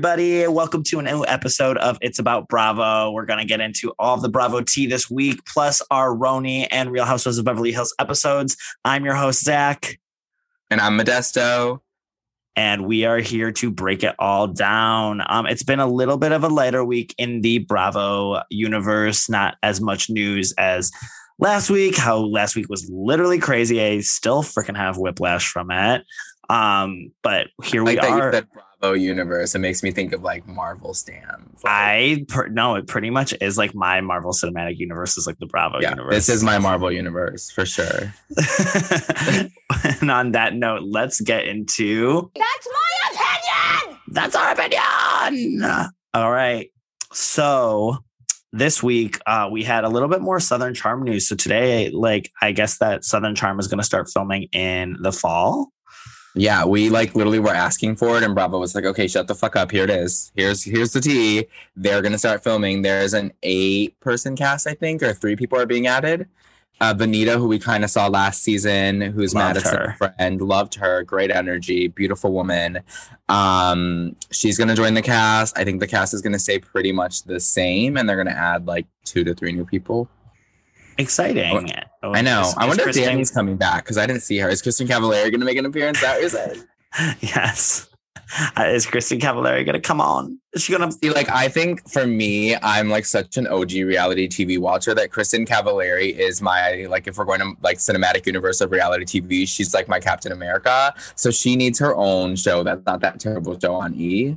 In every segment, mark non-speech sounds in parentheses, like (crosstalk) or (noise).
Everybody. Welcome to a new episode of It's About Bravo. We're going to get into all of the Bravo tea this week, plus our RHONY and Real Housewives of Beverly Hills episodes. I'm your host, Zach. And I'm Modesto. And we are here to break it all down. Um, it's been a little bit of a lighter week in the Bravo universe, not as much news as last week. How last week was literally crazy. I still freaking have whiplash from it. Um, but here we like are. Bravo universe. It makes me think of like Marvel stands. Like, I per, no, it pretty much is like my Marvel Cinematic Universe is like the Bravo yeah, universe. This is my Marvel universe for sure. (laughs) and on that note, let's get into. That's my opinion. That's our opinion. All right. So this week uh, we had a little bit more Southern Charm news. So today, like I guess that Southern Charm is going to start filming in the fall. Yeah, we like literally were asking for it, and Bravo was like, "Okay, shut the fuck up. Here it is. Here's here's the tea. They're gonna start filming. There's an eight person cast, I think, or three people are being added. Uh, Venita, who we kind of saw last season, who's Loved Madison her. friend, loved her, great energy, beautiful woman. Um, she's gonna join the cast. I think the cast is gonna stay pretty much the same, and they're gonna add like two to three new people. Exciting. Oh, I know. is- I wonder Kristen- if Danni's coming back because I didn't see her. Is Kristin Cavallari gonna make an appearance? That is it. (laughs) Yes. Uh, is Kristin Cavallari going to come on? Is she going to? See, like I think for me, I'm like such an OG reality TV watcher that Kristin Cavallari is my like if we're going to like cinematic universe of reality TV, she's like my Captain America. So she needs her own show that's not that terrible show on E.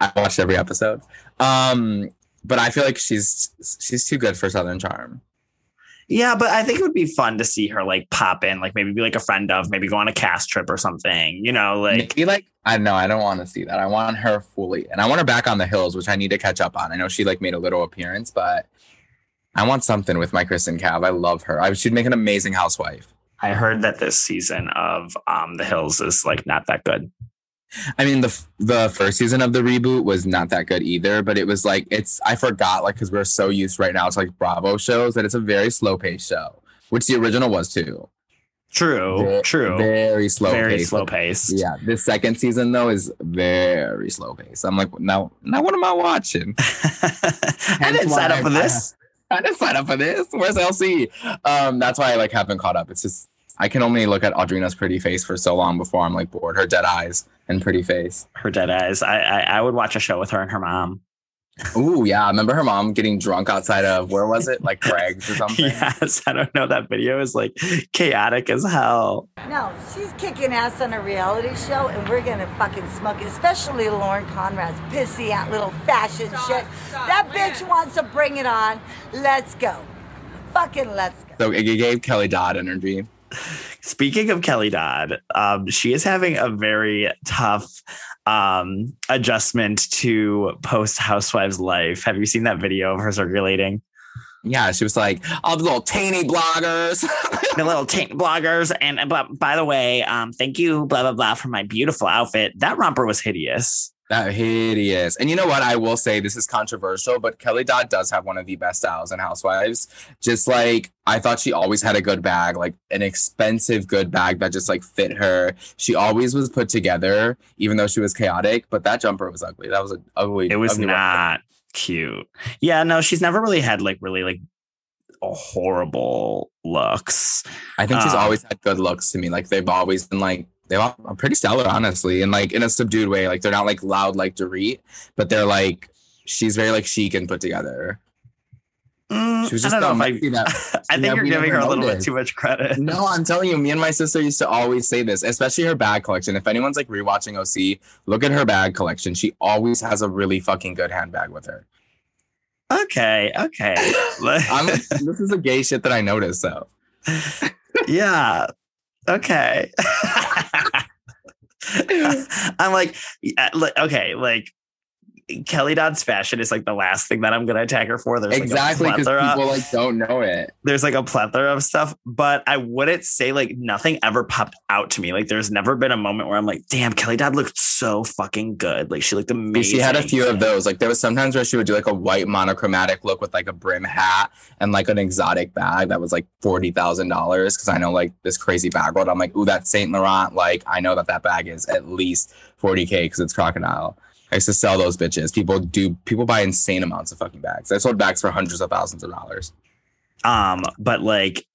I watched every episode. Um, but I feel like she's she's too good for Southern Charm. Yeah, but I think it would be fun to see her like pop in, like maybe be like a friend of, maybe go on a cast trip or something. You know, like be like I know, I don't want to see that. I want her fully, and I want her back on the hills, which I need to catch up on. I know she like made a little appearance, but I want something with my Kristin Cav. I love her. I she'd make an amazing housewife. I heard that this season of um The Hills is like not that good. I mean, the the first season of the reboot was not that good either, but it was like it's I forgot like because we're so used right now to like Bravo shows that it's a very slow paced show, which the original was too. True, Ve- true. very slow, Very paced. slow paced. Yeah, this second season though is very slow pace. I'm like, now, now what am I watching? (laughs) I didn't sign up for this. (laughs) I didn't sign up for this. Where's LC? Um, that's why I like haven't caught up. It's just I can only look at Audrina's pretty face for so long before I'm like bored. Her dead eyes and pretty face. Her dead eyes. I, I I would watch a show with her and her mom. (laughs) Ooh, yeah. I remember her mom getting drunk outside of where was it? Like Craig's or something. (laughs) Yes, I don't know. That video is like chaotic as hell. No, she's kicking ass on a reality show, and we're gonna fucking smoke it. Especially Lauren Conrad's pissy out little fashion shit. that bitch wants to bring it on. Let's go. Fucking let's go. So it gave Kelly Dodd energy. Speaking of Kelly Dodd, um, she is having a very tough um, adjustment to post Housewives life. Have you seen that video of her circulating? Yeah, she was like, all the little tainy bloggers. The little taint bloggers, and and blah, by the way, um, thank you, blah blah blah, for my beautiful outfit. That romper was hideous. That hideous. And you know what? I will say this is controversial, but Kelly Dodd does have one of the best styles in Housewives. Just like I thought she always had a good bag, like an expensive good bag that just like fit her. She always was put together, even though she was chaotic. But that jumper was ugly. That was an ugly. It was ugly not cute. Yeah, no, she's never really had like really like horrible looks. I think she's Um, always had good looks to me. Like they've always been like they're pretty stellar, honestly, and like in a subdued way. Like they're not like loud like Dorit, but they're like she's very like chic and put together. Mm, She was I don't know if I, that (laughs) I think you're giving her a little bit too much credit. No, I'm telling you, me and my sister used to always say this, especially her bag collection. If anyone's like rewatching OC, look at her bag collection. She always has a really fucking good handbag with her. Okay, okay. (laughs) This is a gay shit that I noticed though. (laughs) yeah. Okay. (laughs) (laughs) I'm like, okay, like Kelly Dodd's fashion is like the last thing that I'm gonna attack her for. There's exactly like because plethora. people like don't know it. there's like a plethora of stuff, but I wouldn't say like nothing ever popped out to me. Like there's never been a moment where I'm like, damn, Kelly Dodd looked so fucking good. Like she looked amazing. She had a few of those. Like there was sometimes where she would do like a white monochromatic look with like a brim hat and like an exotic bag that was like forty thousand dollars. Because I know like this crazy bag world. I'm like, ooh, that's Saint Laurent. Like I know that that bag is at least forty k because it's crocodile. I used to sell those bitches. People do people buy insane amounts of fucking bags. I sold bags for hundreds of thousands of dollars. Um, but like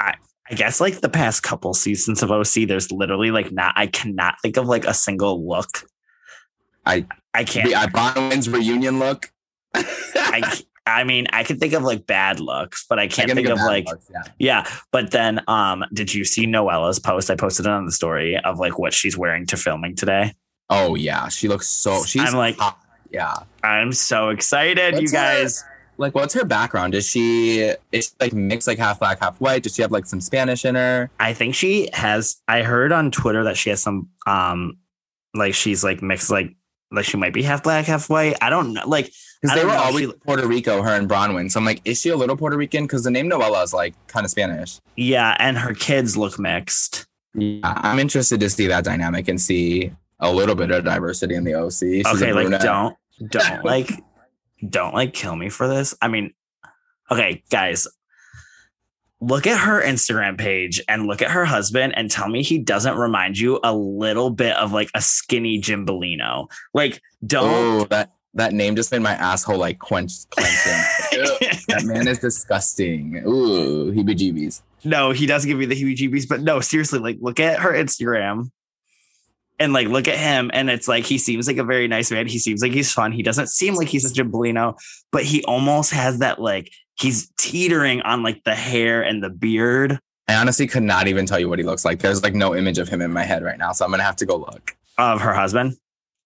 I I guess like the past couple seasons of OC, there's literally like not I cannot think of like a single look. I I can't The I Braunwyn's reunion look. I (laughs) I mean I can think of like bad looks, but I can't can think of bad like looks, yeah. yeah. But then um did you see Noella's post? I posted it on the story of like what she's wearing to filming today. Oh yeah, she looks so. She's I'm like- hot. yeah. I'm so excited, you What's her- guys. Like, what's her background? Is she is she like mixed, like half black, half white? Does she have like some Spanish in her? I think she has. I heard on Twitter that she has some, um, like she's like mixed, like like she might be half black, half white. I don't know. Like Because they were know, always she- Puerto Rico, her and Braunwyn. So I'm like, is she a little Puerto Rican? Because the name Noella is like kind of Spanish. yeah, and her kids look mixed. Yeah, I'm interested to see that dynamic and see a little bit of diversity in the OC. She's okay, like don't don't (laughs) like don't like kill me for this. I mean, okay, guys. Look at her Instagram page and look at her husband and tell me he doesn't remind you a little bit of like a skinny Jim Bellino. Like, don't Oh, that that name just made my asshole like quench clenching. (laughs) That man is disgusting. Ooh, heebie-jeebies. No, he does give me the heebie-jeebies, but no, seriously, like look at her Instagram and like look at him, and it's like he seems like a very nice man. He seems like he's fun. He doesn't seem like he's a Jim Bellino, but he almost has that like he's teetering on like the hair and the beard I honestly could not even tell you what he looks like. There's like no image of him in my head right now, so I'm gonna have to go look. of her husband.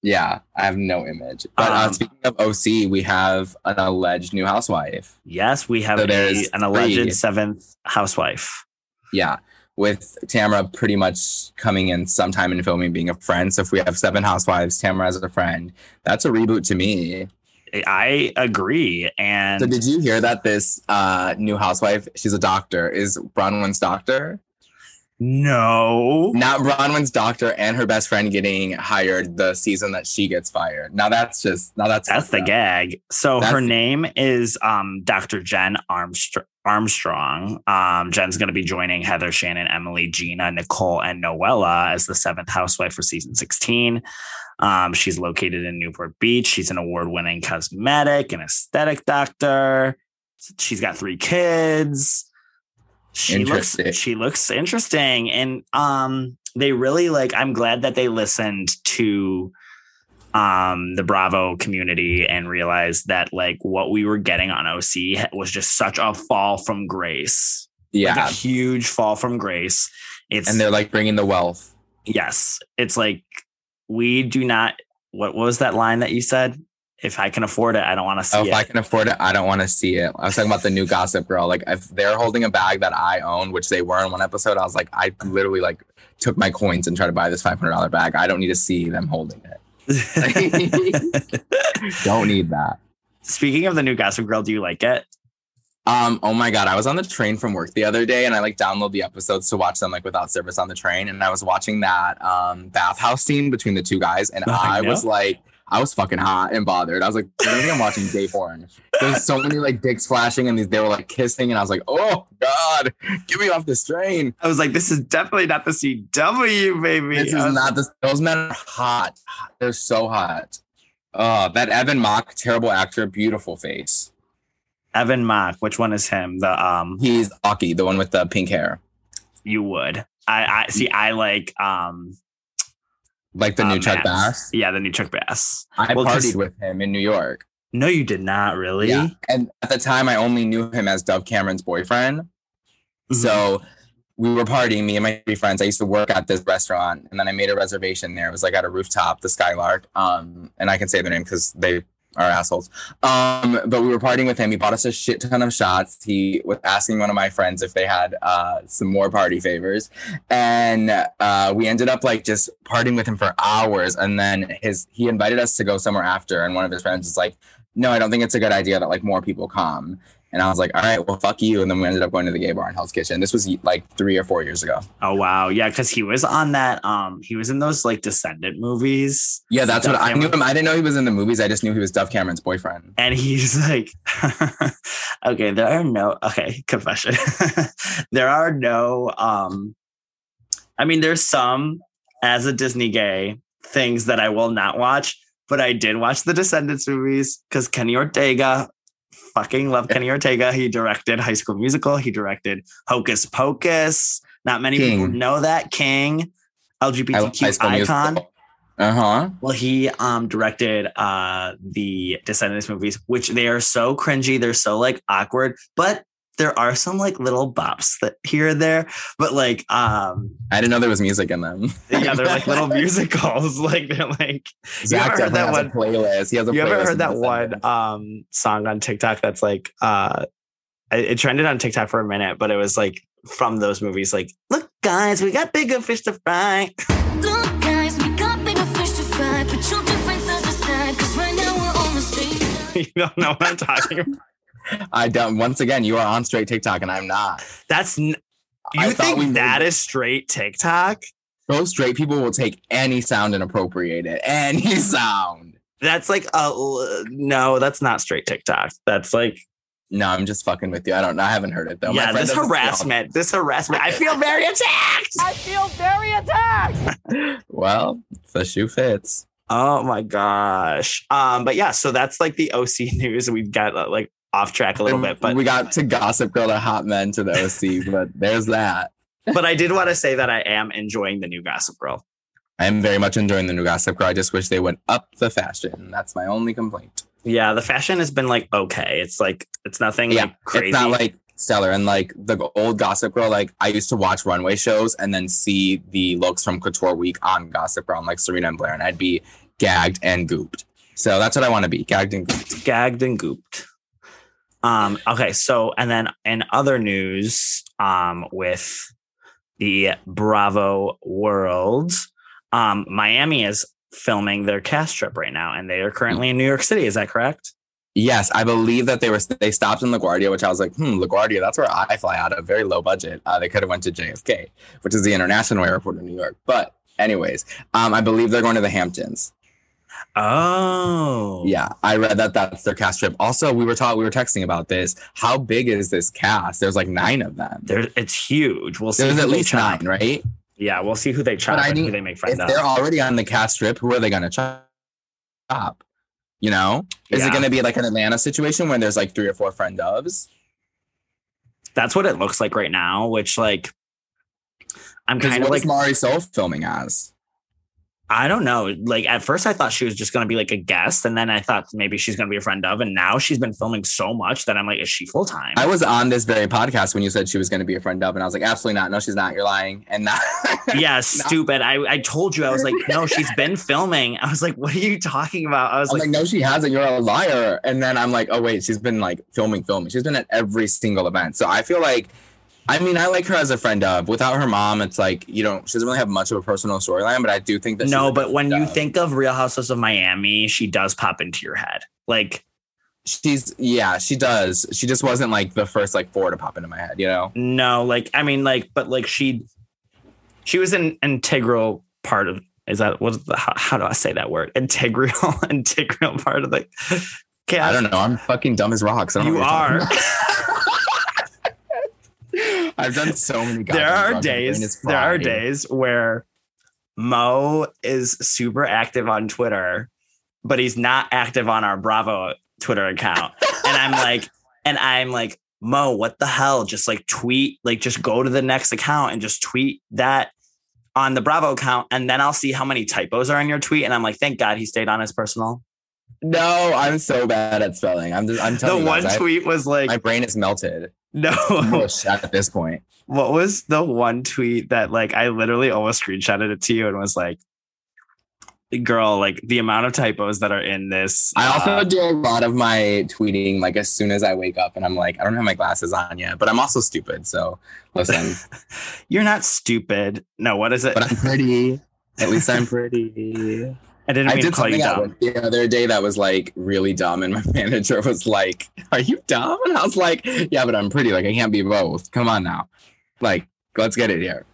Yeah, I have no image. But uh, Um, speaking of OC, we have an alleged new housewife. Yes, we have So a, an alleged three. seventh housewife. Yeah, with Tamara pretty much coming in sometime in filming being a friend. So if we have seven housewives, Tamara as a friend, that's a reboot to me. I agree, and So did you hear that this uh, new housewife, she's a doctor, is Braunwyn's doctor? No, Not Braunwyn's doctor and her best friend getting hired the season that she gets fired. Now that's just now that's that's the gag. So That's her name is um, Dr. Jen Armstrong. Armstrong. Um, Jen's going to be joining Heather, Shannon, Emily, Gina, Nicole, and Noella as the seventh housewife for season 16. Um, she's located in Newport Beach. She's an award winning cosmetic and aesthetic doctor. She's got three kids. She looks she looks interesting. And um, they really like I'm glad that they listened to um the Bravo community and realized that like what we were getting on OC was just such a fall from grace. Like yeah. a huge fall from grace. It's And they're like bringing the wealth. yes, it's like we do not what was that line that you said? If I can afford it, I don't want to see Oh, it. if I can afford it, I don't want to see it. I was talking about the new Gossip Girl. Like if they're holding a bag that I own, which they were in one episode, I was like, I literally like took my coins and tried to buy this five hundred dollar bag. I don't need to see them holding it. (laughs) Don't need that. Speaking of the new Gossip Girl, do you like it? Um, oh my god, I was on the train from work the other day and I like download the episodes to watch them like without service on the train. And I was watching that um bathhouse scene between the two guys, and Oh, I no. was like, I was fucking hot and bothered. I was like, I think I'm watching gay porn. There's so many like dicks flashing and these they were like kissing, and I was like, oh god, get me off this train. I was like, this is definitely not the CW, baby. This is not this. Those men are hot. They're so hot. Oh, that Evan Mock, terrible actor, beautiful face. Evan Mock. Which one is him? The um, He's Aki, the one with the pink hair, you would. I, I see. I like um, like the new Chuck Max. Bass. Yeah, the new Chuck Bass. I Well, partied with him in New York. No, you did not really. Yeah. And at the time, I only knew him as Dove Cameron's boyfriend. Mhm. So we were partying, me and my three friends. I used to work at this restaurant, and then I made a reservation there. It was like at a rooftop, the Skylark. Um, and I can say their name because they are assholes. Um, but we were partying with him. He bought us a shit ton of shots. He was asking one of my friends if they had uh, some more party favors, and uh, we ended up like just partying with him for hours. And then his he invited us to go somewhere after, and one of his friends was like, "No, I don't think it's a good idea that like more people come." And I was like, all right, well, fuck you. And then we ended up going to the gay bar in Hell's Kitchen. This was like three or four years ago. Oh wow, yeah, because he was on that. Um, he was in those like Descendant movies, Yeah, that's Dove what I knew him. I didn't know he was in the movies. I just knew he was Dove Cameron's boyfriend. and he's like, (laughs) okay, there are no okay confession. (laughs) there are no. Um, I mean, there's some as a Disney gay things that I will not watch. but I did watch the Descendants movies because Kenny Ortega, fucking love Kenny Ortega. He directed High School Musical. He directed Hocus Pocus. Not many King. people know that King, LGBTQ icon. Uh huh. Well, he um directed uh the Descendants movies, which they are so cringy, they're so like awkward, but there are some like little bops that here and there. But like um I didn't know there was music in them. yeah, they're like little (laughs) musicals. (laughs) Like they're like Zach ever heard that one playlist. He has a you playlist ever of heard that Descendants. one um song on TikTok that's like uh it it trended on TikTok for a minute, but it was like from those movies, like, look, guys, we got bigger fish to fry. Look, guys, we got bigger fish to fry. Put your differences aside, cause right now we're on the same (laughs) you don't know what I'm talking about. I don't. Once again, you are on straight TikTok and I'm not. That's n- I you thought think we made that it. is straight TikTok? Those straight people will take any sound and appropriate it. Any (laughs) sound. That's like a l- no, that's not straight TikTok. That's like No, I'm just fucking with you. I don't know. I haven't heard it though. Yeah, friend this doesn't harassment. This harassment. I feel very attacked. I feel very attacked. (laughs) Well, the shoe fits. Oh my gosh. Um, but yeah, so that's like the OC (laughs) news. We've got uh, like off track a little bit, but we got to Gossip Girl to Hot Men to the OC, but there's that. but I did want to say that I am enjoying the new Gossip Girl. I am very much enjoying the new Gossip Girl. I just wish they went up the fashion. That's my only complaint. Yeah, the fashion has been like okay. It's like it's nothing Yeah, like crazy. It's not like stellar. And like the old Gossip Girl, like I used to watch runway shows and then see the looks from Couture Week on Gossip Girl, and like Serena and Blair, and I'd be gagged and gooped. So that's what I want to be, gagged and gooped. gagged and gooped. Um, okay, so and then in other news, um, with the Bravo World, um, Miami is filming their cast trip right now, and they are currently in New York City. Is that correct? Yes, I believe that they were they stopped in LaGuardia, which I was like, hmm, LaGuardia, that's where I fly out of. Very low budget. Uh, they could have went to JFK, which is the international airport in New York. But anyways, um, I believe they're going to the Hamptons. Oh, Yeah, I read that that's their cast trip. Also, we were taught we were texting about this. How big is this cast? There's like nine of them. There, it's huge. We'll see. There's at least nine, right? Yeah, we'll see who they chop and who they make If friends of. they're already on the cast trip, who are they going to chop? You know, is Yeah. it going to be like an Atlanta situation where there's like three or four friend doves? That's what it looks like right now. Which like, I'm kind of like Marysol filming as? I don't know. Like at first, I thought she was just going to be like a guest, and then I thought maybe she's going to be a friend of. And now she's been filming so much that I'm like, is she full time? I was on this very podcast when you said she was going to be a friend of, and I was like, absolutely not. No, she's not. You're lying. And now, (laughs) yeah, stupid. I, I told you. I was like, no, she's been filming. I was like, what are you talking about? I was like, like, no, she hasn't. You're a liar. And then I'm like, oh wait, she's been like filming, filming. She's been at every single event. So I feel like, I mean, I like her as a friend of. Without her mom, it's like you don't. She doesn't really have much of a personal storyline, but I do think that. no, but when you of. think of Real Houses of Miami, she does pop into your head. Like, she's, yeah, she does. She just wasn't like the first like four to pop into my head. You know. no, like, I mean, like, but like she, she was an integral part of. Is that what? How, how do I say that word? Integral, (laughs) integral part of the. Okay, I don't know. I'm fucking dumb as rocks. I don't know You are. (laughs) I've done so many. there are drugs, my brain is days there are days where mo is super active on twitter but he's not active on our bravo twitter account. And i'm like (laughs) and i'm like mo what the hell? Just like tweet like just go to the next account and just tweet that on the bravo account and then i'll see how many typos are in your tweet. And i'm like thank god he stayed on his personal No, I'm so bad at spelling. I'm just, I'm the telling you, The one guys, I- tweet was like my brain is melted. no at this point. what was the one tweet that like I literally almost screenshotted it to you and was like, girl, like the amount of typos that are in this. I also uh, do a lot of my tweeting like as soon as I wake up, and I'm like, I don't have my glasses on yet, but I'm also stupid. So listen, (laughs) you're not stupid. No, what is it? but I'm pretty. (laughs) At least I'm pretty. I didn't I mean to call you something dumb. the other day that was like really dumb, and my (laughs) manager was like, "Are you dumb?" And I was like, "Yeah, but I'm pretty. Like I can't be both. Come on now, like let's get it here."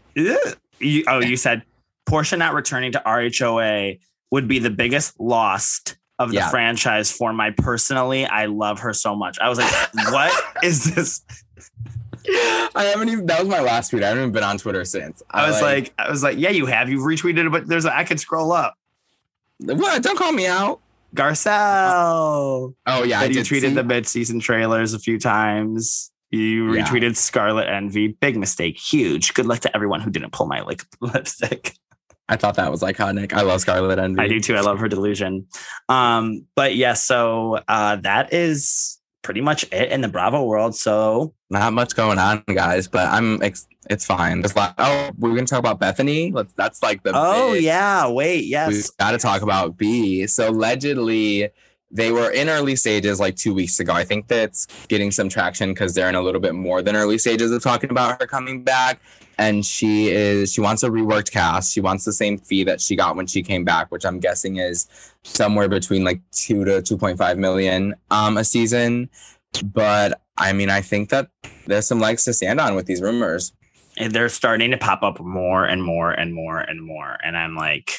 You, oh, you said Porsha not returning to RHOA would be the biggest loss of the Yeah. franchise for my personally. I love her so much. I was like, what (laughs) is this? I haven't even. That was my last tweet. I haven't even been on Twitter since. I was like, I was like, yeah, you have. You've retweeted it, but there's a, I can scroll up. "What? Don't call me out." Garcelle. Oh yeah, I you did tweeted see- the mid-season trailers a few times. You Yeah. retweeted Scarlet Envy. Big mistake. Huge. Good luck to everyone who didn't pull my like (laughs) lipstick. I thought that was iconic. I love Scarlet Envy. I do too. I love her delusion. Um, but yeah, so uh that is pretty much it in the Bravo world. So Not much going on, guys, but I'm. Ex- it's fine. There's a lot. Oh, we're gonna talk about Bethany. Let's. That's like the. Oh big- yeah, wait, Yes. we got to talk about B. So allegedly, they were in early stages like two weeks ago. I think that's getting some traction because they're in a little bit more than early stages of talking about her coming back. And she is she wants a reworked cast. She wants the same fee that she got when she came back, which I'm guessing is somewhere between like two to two point five million um a season. But I mean, I think that there's some legs to stand on with these rumors. They're starting to pop up more and more and more and more. And I'm like,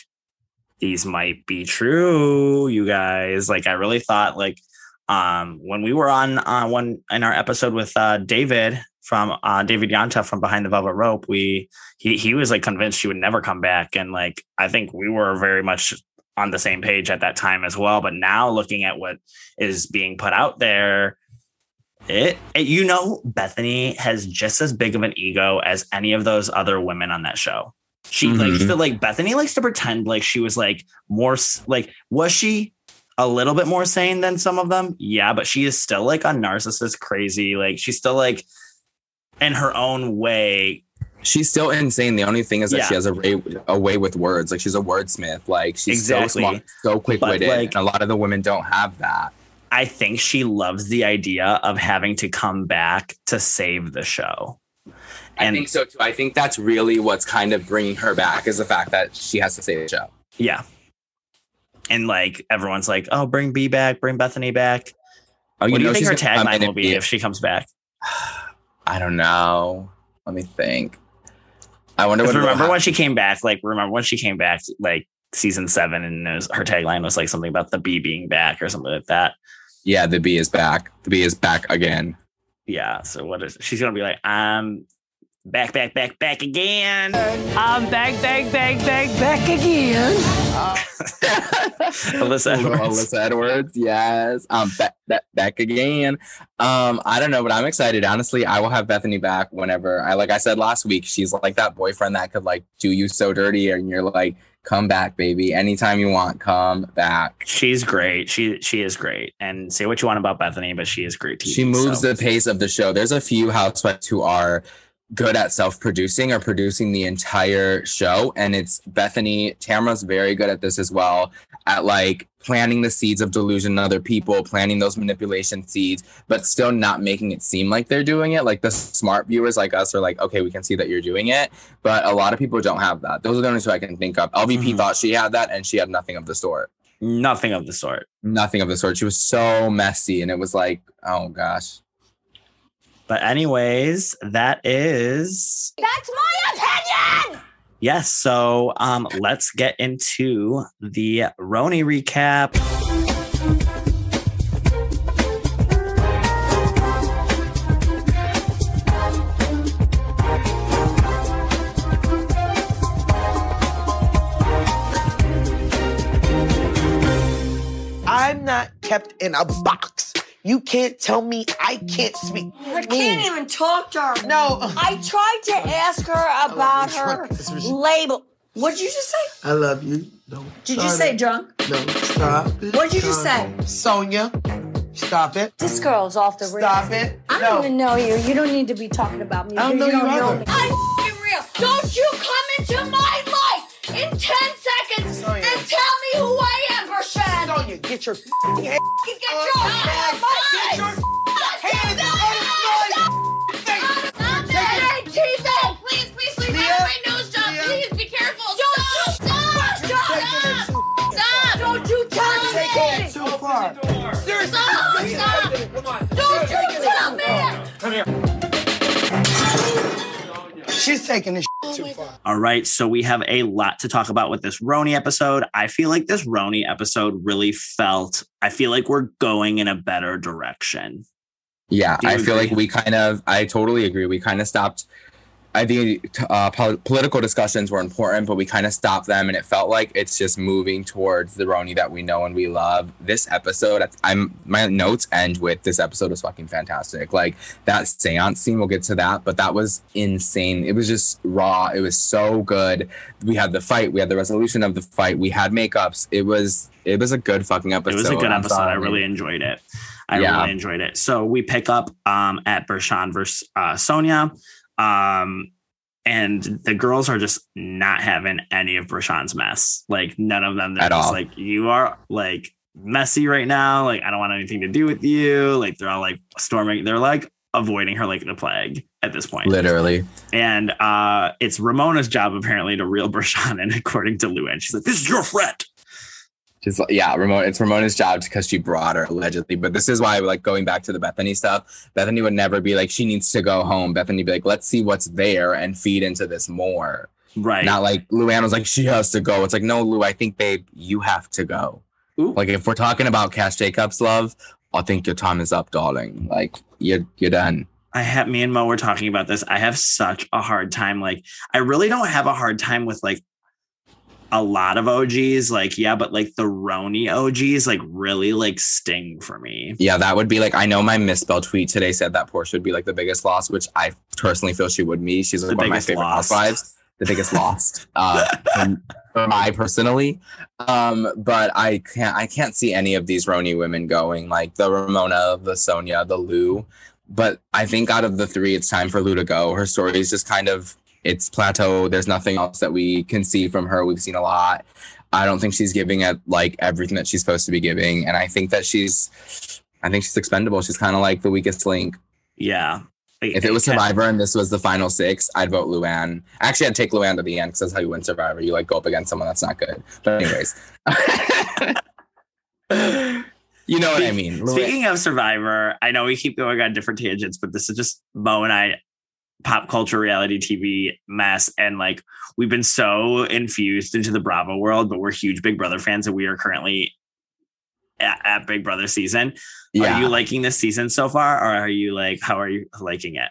these might be true, you guys. Like I really thought like um when we were on uh one in our episode with uh David from uh David Yontef from Behind the Velvet Rope, we he he was like convinced she would never come back. And like I think we were very much on the same page at that time as well. But now looking at what is being put out there, it, it you know Bethany has just as big of an ego as any of those other women on that show. She likes Mhm. to like Bethany likes to pretend like she was like more like was she a little bit more sane than some of them? Yeah, but she is still like a narcissist crazy. Like she's still like in her own way. She's still insane. The only thing is that Yeah. she has a, way, a way with words. Like she's a wordsmith. Like she's Exactly. so smart, so quick witted. like- and a lot of the women don't have that. I think she loves the idea of having to come back to save the show. I think so too. I think that's really what's kind of bringing her back is the fact that she has to save the show. Yeah. And like everyone's like, oh, bring B back, bring Bethany back. Oh, what do you think her gonna come in tagline will be if she comes back? (sighs) I don't know. Let me think. I wonder what. remember when she came back? Like, remember when she came back, like season seven, and it was, her tagline was like something about the bee being back or something like that. Yeah, the bee is back. The bee is back again. Yeah. So what is she's gonna be like? I'm back, back, back, back again. I'm back, back, back, back, back again. (laughs) Alyssa Edwards. Alyssa Edwards, yes. Um, back, back, back again. Um, I don't know, but I'm excited. Honestly, I will have Bethany back whenever. I like I said last week, she's like that boyfriend that could like do you so dirty, and you're like, come back, baby, anytime you want, come back. She's great. She she is great. And say what you want about Bethany, but she is great. TV, She moves so. the pace of the show. There's a few housewives who are good at self-producing or producing the entire show and it's Bethany Tamara's very good at this as well at like planting the seeds of delusion in other people planting those manipulation seeds but still not making it seem like they're doing it. Like the smart viewers like us are like okay we can see that you're doing it. But a lot of people don't have that. Those are the only two I can think of. LVP Mhm. thought she had that and she had nothing of the sort. Nothing of the sort. nothing of the sort. She was so messy and it was like oh gosh. But anyways, that is That's my opinion! Yes. So um let's get into the RHONY recap. I'm not kept in a box. You can't tell me I can't speak. I can't even talk to her. No. I tried to ask her about her one. This was- label. What did you just say? I love you. No. Did you say drunk? No, stop it. What did you just say? Sonja, stop it. This girl's off the rails. Stop it. I no. don't even know you. You don't need to be talking about me. I don't know you either. me. I'm real. Don't you come into my life in 10 seconds Sonja. and tell me who I am, Bershan. Sonja, get your f***ing head. Get your God. hand Get your out of my hands out of my face. Stop Take it! Hey, Please, please, please, Leah, out of my nose job. Leah. Please be careful. Don't stop! Stop! You're taking it Stop! too Stop! Don't you tell Taking me! it too far. Seriously, Stop, you're stop. taking it- Come on. Don't You're you taking tell it me! too far. She's taking this oh too far. All right, so we have a lot to talk about with this RHONY episode. I feel like this RHONY episode really felt. I feel like we're going in a better direction. Yeah, Do you I feel like we kind of, I totally agree. We kind of stopped I think uh, pol- political discussions were important, but we kind of stopped them, and it felt like it's just moving towards the RHONY that we know and we love. This episode, I'm my notes end with this episode was fucking fantastic. Like that seance scene, we'll get to that, but that was insane. It was just raw. It was so good. We had the fight, we had the resolution of the fight, we had makeups. It was it was a good fucking episode. It was a good episode. I really enjoyed it. I Yeah. really enjoyed it. So we pick up um, at Bershan versus uh, Sonja. Um, and the girls are just not having any of Bershan's mess. Like none of them. They're At just all. like, you are like messy right now. Like, I don't want anything to do with you. Like they're all like storming. They're like avoiding her like the plague at this point. Literally. And uh, it's Ramona's job apparently to reel (laughs) Bershan in, according to Luann. She's like, this is your friend. Just like- yeah, Ramona. It's Ramona's job because she brought her allegedly. But this is why, like going back to the Bethany stuff, Bethany would never be like she needs to go home. Bethany would be like, let's see what's there and feed into this more. Right. Not like Luann was like she has to go. It's like no, Lou. I think babe, you have to go. Ooh. Like if we're talking about Cash Jacobs love, I think your time is up, darling. Like you're you're done. I have me and Mo were talking about this. I have such a hard time. Like, I really don't have a hard time with like a lot of OGs. Like, yeah, but like the RHONY OGs like really like sting for me. Yeah, that would be like I know my misspelled tweet today said that Porsha would be like the biggest loss, which I personally feel she would be. She's like The one of my favorite loss. housewives, the biggest loss. (laughs) Uh, from I personally, um, but I can't I can't see any of these RHONY women going like the Ramona, the Sonja, the Lou. But I think out of the three, it's time for Lou to go. Her story is just kind of it's plateau. There's nothing else that we can see from her. We've seen a lot. I don't think she's giving it like everything that she's supposed to be giving, and I think that she's, I think she's expendable. She's kind of like the weakest link. Yeah. If it was. Survivor and this was the final six, I'd vote Luann. Actually, I'd take Luann to the end because that's how you win Survivor. You like go up against someone that's not good. But anyways, (laughs) you know what I mean. Luann- Speaking of Survivor, I know we keep going on different tangents, but this is just Mo and I pop culture reality TV mess. And like we've been so infused into the Bravo world, but we're huge Big Brother fans and we are currently at, at Big Brother season. yeah, Are you liking this season so far? Or are you like, how are you liking it?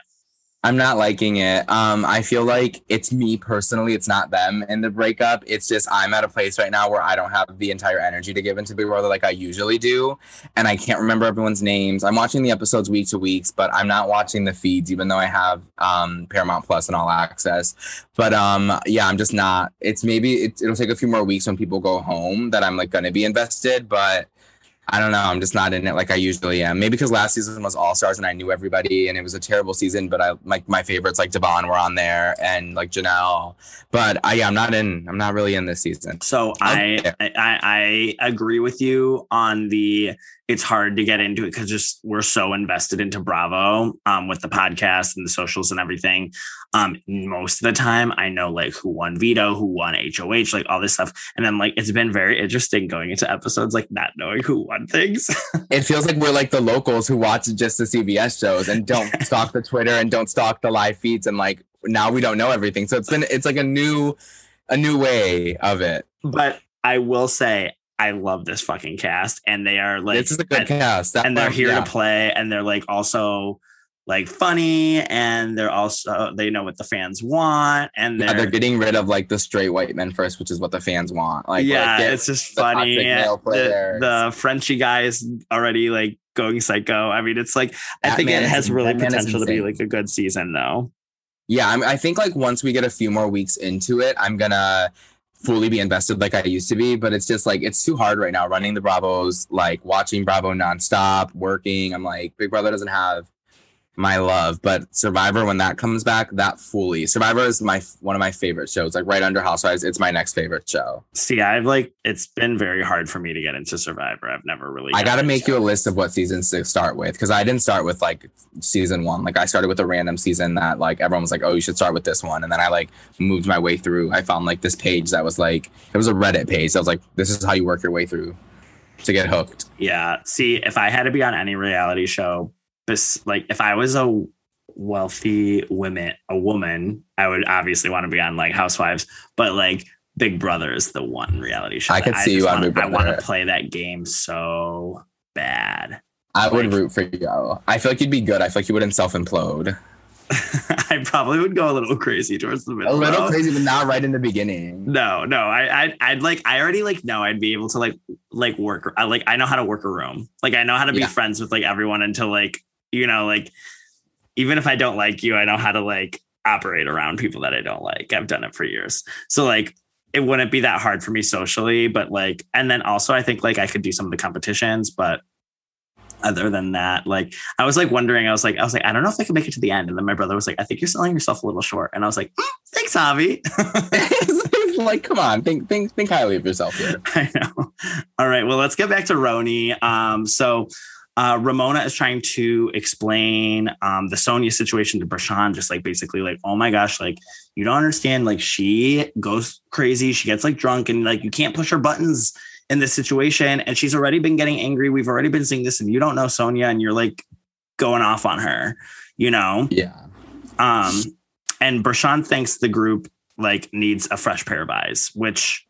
I'm not liking it. Um, I feel like it's me personally. It's not them in the breakup. It's just I'm at a place right now where I don't have the entire energy to give into Big Brother like I usually do, and I can't remember everyone's names. I'm watching the episodes week to weeks, but I'm not watching the feeds, even though I have um, Paramount Plus and all access. But um, yeah, I'm just not. It's maybe it, it'll take a few more weeks when people go home that I'm like gonna be invested, but. I don't know. I'm just not in it like I usually am. Maybe because last season was All Stars and I knew everybody and it was a terrible season. But I like my favorites like Da'Vonne were on there and like Janelle. But I yeah, I'm not in. I'm not really in this season. So I, Okay. I I agree with you on the it's hard to get into it because just we're so invested into Bravo um, with the podcast and the socials and everything. Um, most of the time, I know like who won veto, who won HOH, like all this stuff, and then like it's been very interesting going into episodes like not knowing who won things. (laughs) It feels like we're like the locals who watch just the CBS shows and don't (laughs) stalk the Twitter and don't stalk the live feeds and like now we don't know everything. So it's been it's like a new a new way of it. but I will say I love this fucking cast, and they are like this is a good and- cast. That and they're here yeah. to play and they're like also like funny and they're also they know what the fans want and they're, they're getting rid of like the straight white men first, which is what the fans want. Like, yeah like, it's just funny the, the frenchy guy is already like going psycho i mean it's like i think it has really that potential to be like a good season though Yeah, I'm, I think like once we get a few more weeks into it, I'm gonna fully be invested like I used to be. But it's just like it's too hard right now running the Bravos, like watching Bravo nonstop, working. I'm like Big Brother doesn't have my love, but Survivor when that comes back, that fully Survivor is my one of my favorite shows. Like right under Housewives, it's my next favorite show. see i've like it's been very hard for me to get into survivor i've never really I got to make you a list of what seasons to start with because I didn't start with like season one. Like I started with a random season that like everyone was like, "Oh, you should start with this one," and then I like moved my way through. I found like this page that was like it was a Reddit page. that was like, "This is how you work your way through to get hooked." Yeah. See, if I had to be on any reality show, like if I was a wealthy woman, a woman, I would obviously want to be on like Housewives, but like Big Brother is the one reality show. I could see you on wanna- Big Brother. I want to play that game so bad. I would Like- root for you. I feel like you'd be good. I feel like you wouldn't self implode. (laughs) I probably would go a little crazy towards the middle. A little though. crazy, but not right in the beginning. No, no, I, I'd, I'd like, I already like know I'd be able to like, like work. I like, I know how to work a room. Like, I know how to be Yeah. friends with like everyone until like, you know, like, even if I don't like you, I know how to like operate around people that I don't like. I've done it for years. So like, it wouldn't be that hard for me socially, but like, and then also I think like I could do some of the competitions, but other than that, like I was like wondering, I was like, I was like, I don't know if I can make it to the end. And then my brother was like, I think you're selling yourself a little short. And I was like, "Mm, thanks, Javi. (laughs) Like, come on, think think think highly of yourself here. (laughs) I know. All right. Well, let's get back to RHONY. Um, so uh, Ramona is trying to explain um, the Sonja situation to Bershan, just like basically like, oh my gosh, like you don't understand. Like she goes crazy. She gets like drunk and like you can't push her buttons in this situation. And she's already been getting angry. We've already been seeing this and you don't know Sonja and you're like going off on her, you know? Yeah. Um, and Bershan thinks the group like needs a fresh pair of eyes, which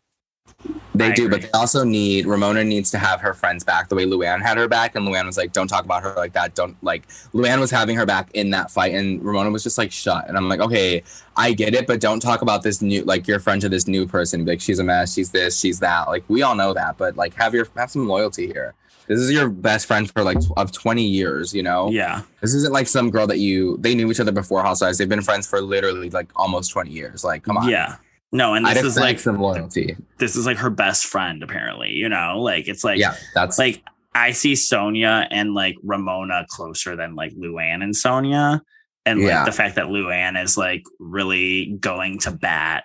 They I do, agree. but they also need Ramona needs to have her friends back the way Luann had her back, and Luann was like, "Don't talk about her like that." Don't like Luann was having her back in that fight, and Ramona was just like, "Shut." And I'm like, "Okay, I get it, but don't talk about this new like your friend to this new person. Be like, she's a mess, she's this, she's that. Like we all know that, but like have your have some loyalty here. This is your best friend for like of 20 years, you know. yeah. This isn't like some girl that you they knew each other before Housewives. They've been friends for literally like almost 20 years. Like, come on. Yeah. No, and I'd this is like some loyalty. this is like her best friend apparently, you know? Like it's like yeah, that's like I see Sonja and like Ramona closer than like Luann and Sonja. And like Yeah. the fact that Luann is like really going to bat,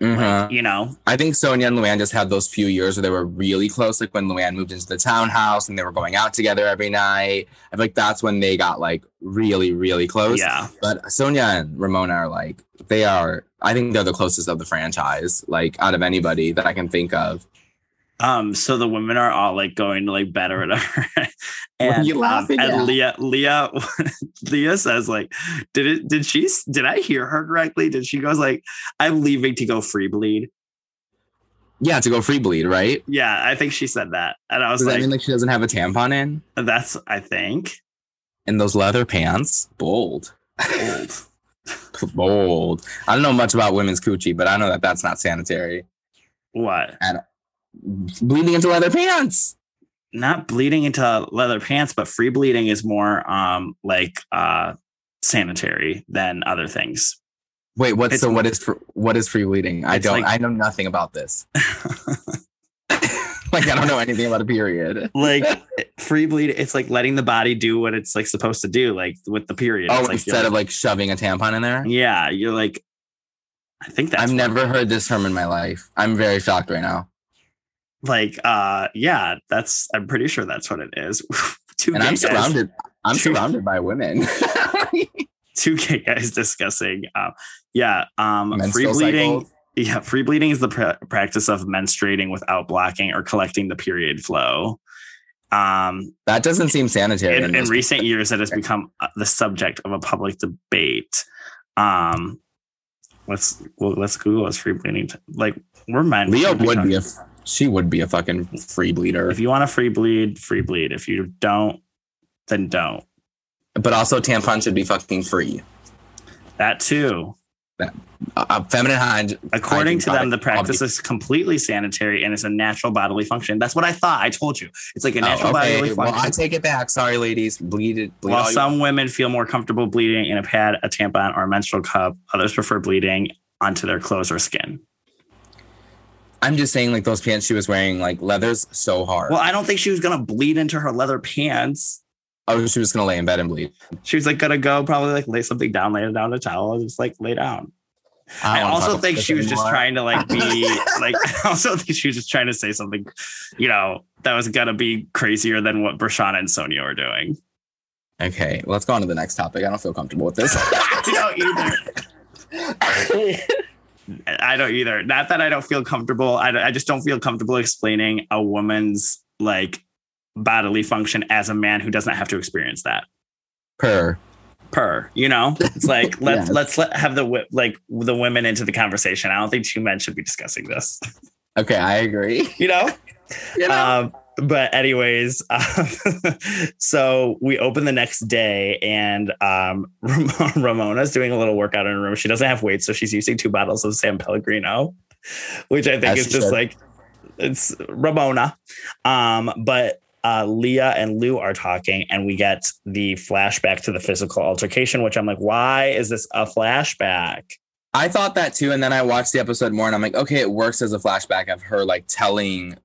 Mhm. like, you know? I think Sonja and Luann just had those few years where they were really close, like when Luann moved into the townhouse and they were going out together every night. I feel like that's when they got like really, really close. Yeah. But Sonja and Ramona are like, they are, I think they're the closest of the franchise, like out of anybody that I can think of. Um, so the women are all like going to like better at her. What and are you um, laughing and at? Leah, Leah, (laughs) Leah says like, did it? Did she? Did I hear her correctly? Did she goes like, I'm leaving to go free bleed? Yeah, to go free bleed, right? Yeah, I think she said that, and I was Does that like, mean like she doesn't have a tampon in? that's I think And those leather pants? Bold. old. (laughs) Bold. I don't know much about women's coochie, but I know that that's not sanitary. what? Bleeding into leather pants. Not bleeding into leather pants, but free bleeding is more um like uh sanitary than other things. Wait, what's It's- so what is what is free bleeding? I don't like- I know nothing about this. (laughs) like I don't know anything about a period. like free bleed, it's like letting the body do what it's like supposed to do, like with the period. Oh, like instead of like shoving a tampon in there? Yeah, you're like, I think that's I've never heard this term in my life. I'm very shocked right now. Like, uh, yeah, that's. I'm pretty sure that's what it is. (laughs) two And I'm guys, surrounded I'm (laughs) Two- surrounded by women. (laughs) two gay guys discussing. Um, yeah, um, free bleeding. Yeah, free bleeding is the pra- practice of menstruating without blocking or collecting the period flow. Um, That doesn't seem sanitary. in, in this- recent years, it has become uh, the subject of a public debate. Um, let's well, let's Google is free bleeding. Like we're men. Leo would be a she would be a fucking free bleeder. If you want to free bleed, free bleed. If you don't, then don't. But also tampon should be fucking free. That too. Uh, feminine hygiene. According to them, the practice is completely sanitary and is a natural bodily function. That's what I thought. I told you. It's like a Oh, natural bodily okay. Well, I take it back. Sorry, ladies. Bleed it. Bleed While some women feel more comfortable bleeding in a pad, a tampon, or a menstrual cup, others prefer bleeding onto their clothes or skin. I'm just saying, like those pants she was wearing, like leather's so hard. Well, I don't think she was gonna bleed into her leather pants. oh, she was gonna lay in bed and bleed. She was like gonna go probably like lay something down, lay down a towel, and just like lay down. I, don't also think she was just trying to like be (laughs) like. (laughs) I also think she was just trying to say something, you know, that was gonna be crazier than what Brashana and Sonja were doing. Okay, let's go on to the next topic. I don't feel comfortable with this. (laughs) I don't either. I don't either. Not that I don't feel comfortable. I, I just don't feel comfortable explaining a woman's like bodily function as a man who doesn't have to experience that. Per. Per, you know, it's like (laughs) let's Yes. let's let have the like the women into the conversation. I don't think two men should be discussing this. Okay, I agree. You know, (laughs) You know? um, but anyways, (laughs) um, so we open the next day, and um, (laughs) Ram- Ramona's doing a little workout in her room. She doesn't have weights, so she's using two bottles of San Pellegrino, which I think As is just should. like it's Ramona. Um, but uh, Leah and Lou are talking, and we get the flashback to the physical altercation, which I'm like, why is this a flashback? I thought that too, and then I watched the episode more, and I'm like, okay, it works as a flashback of her like telling,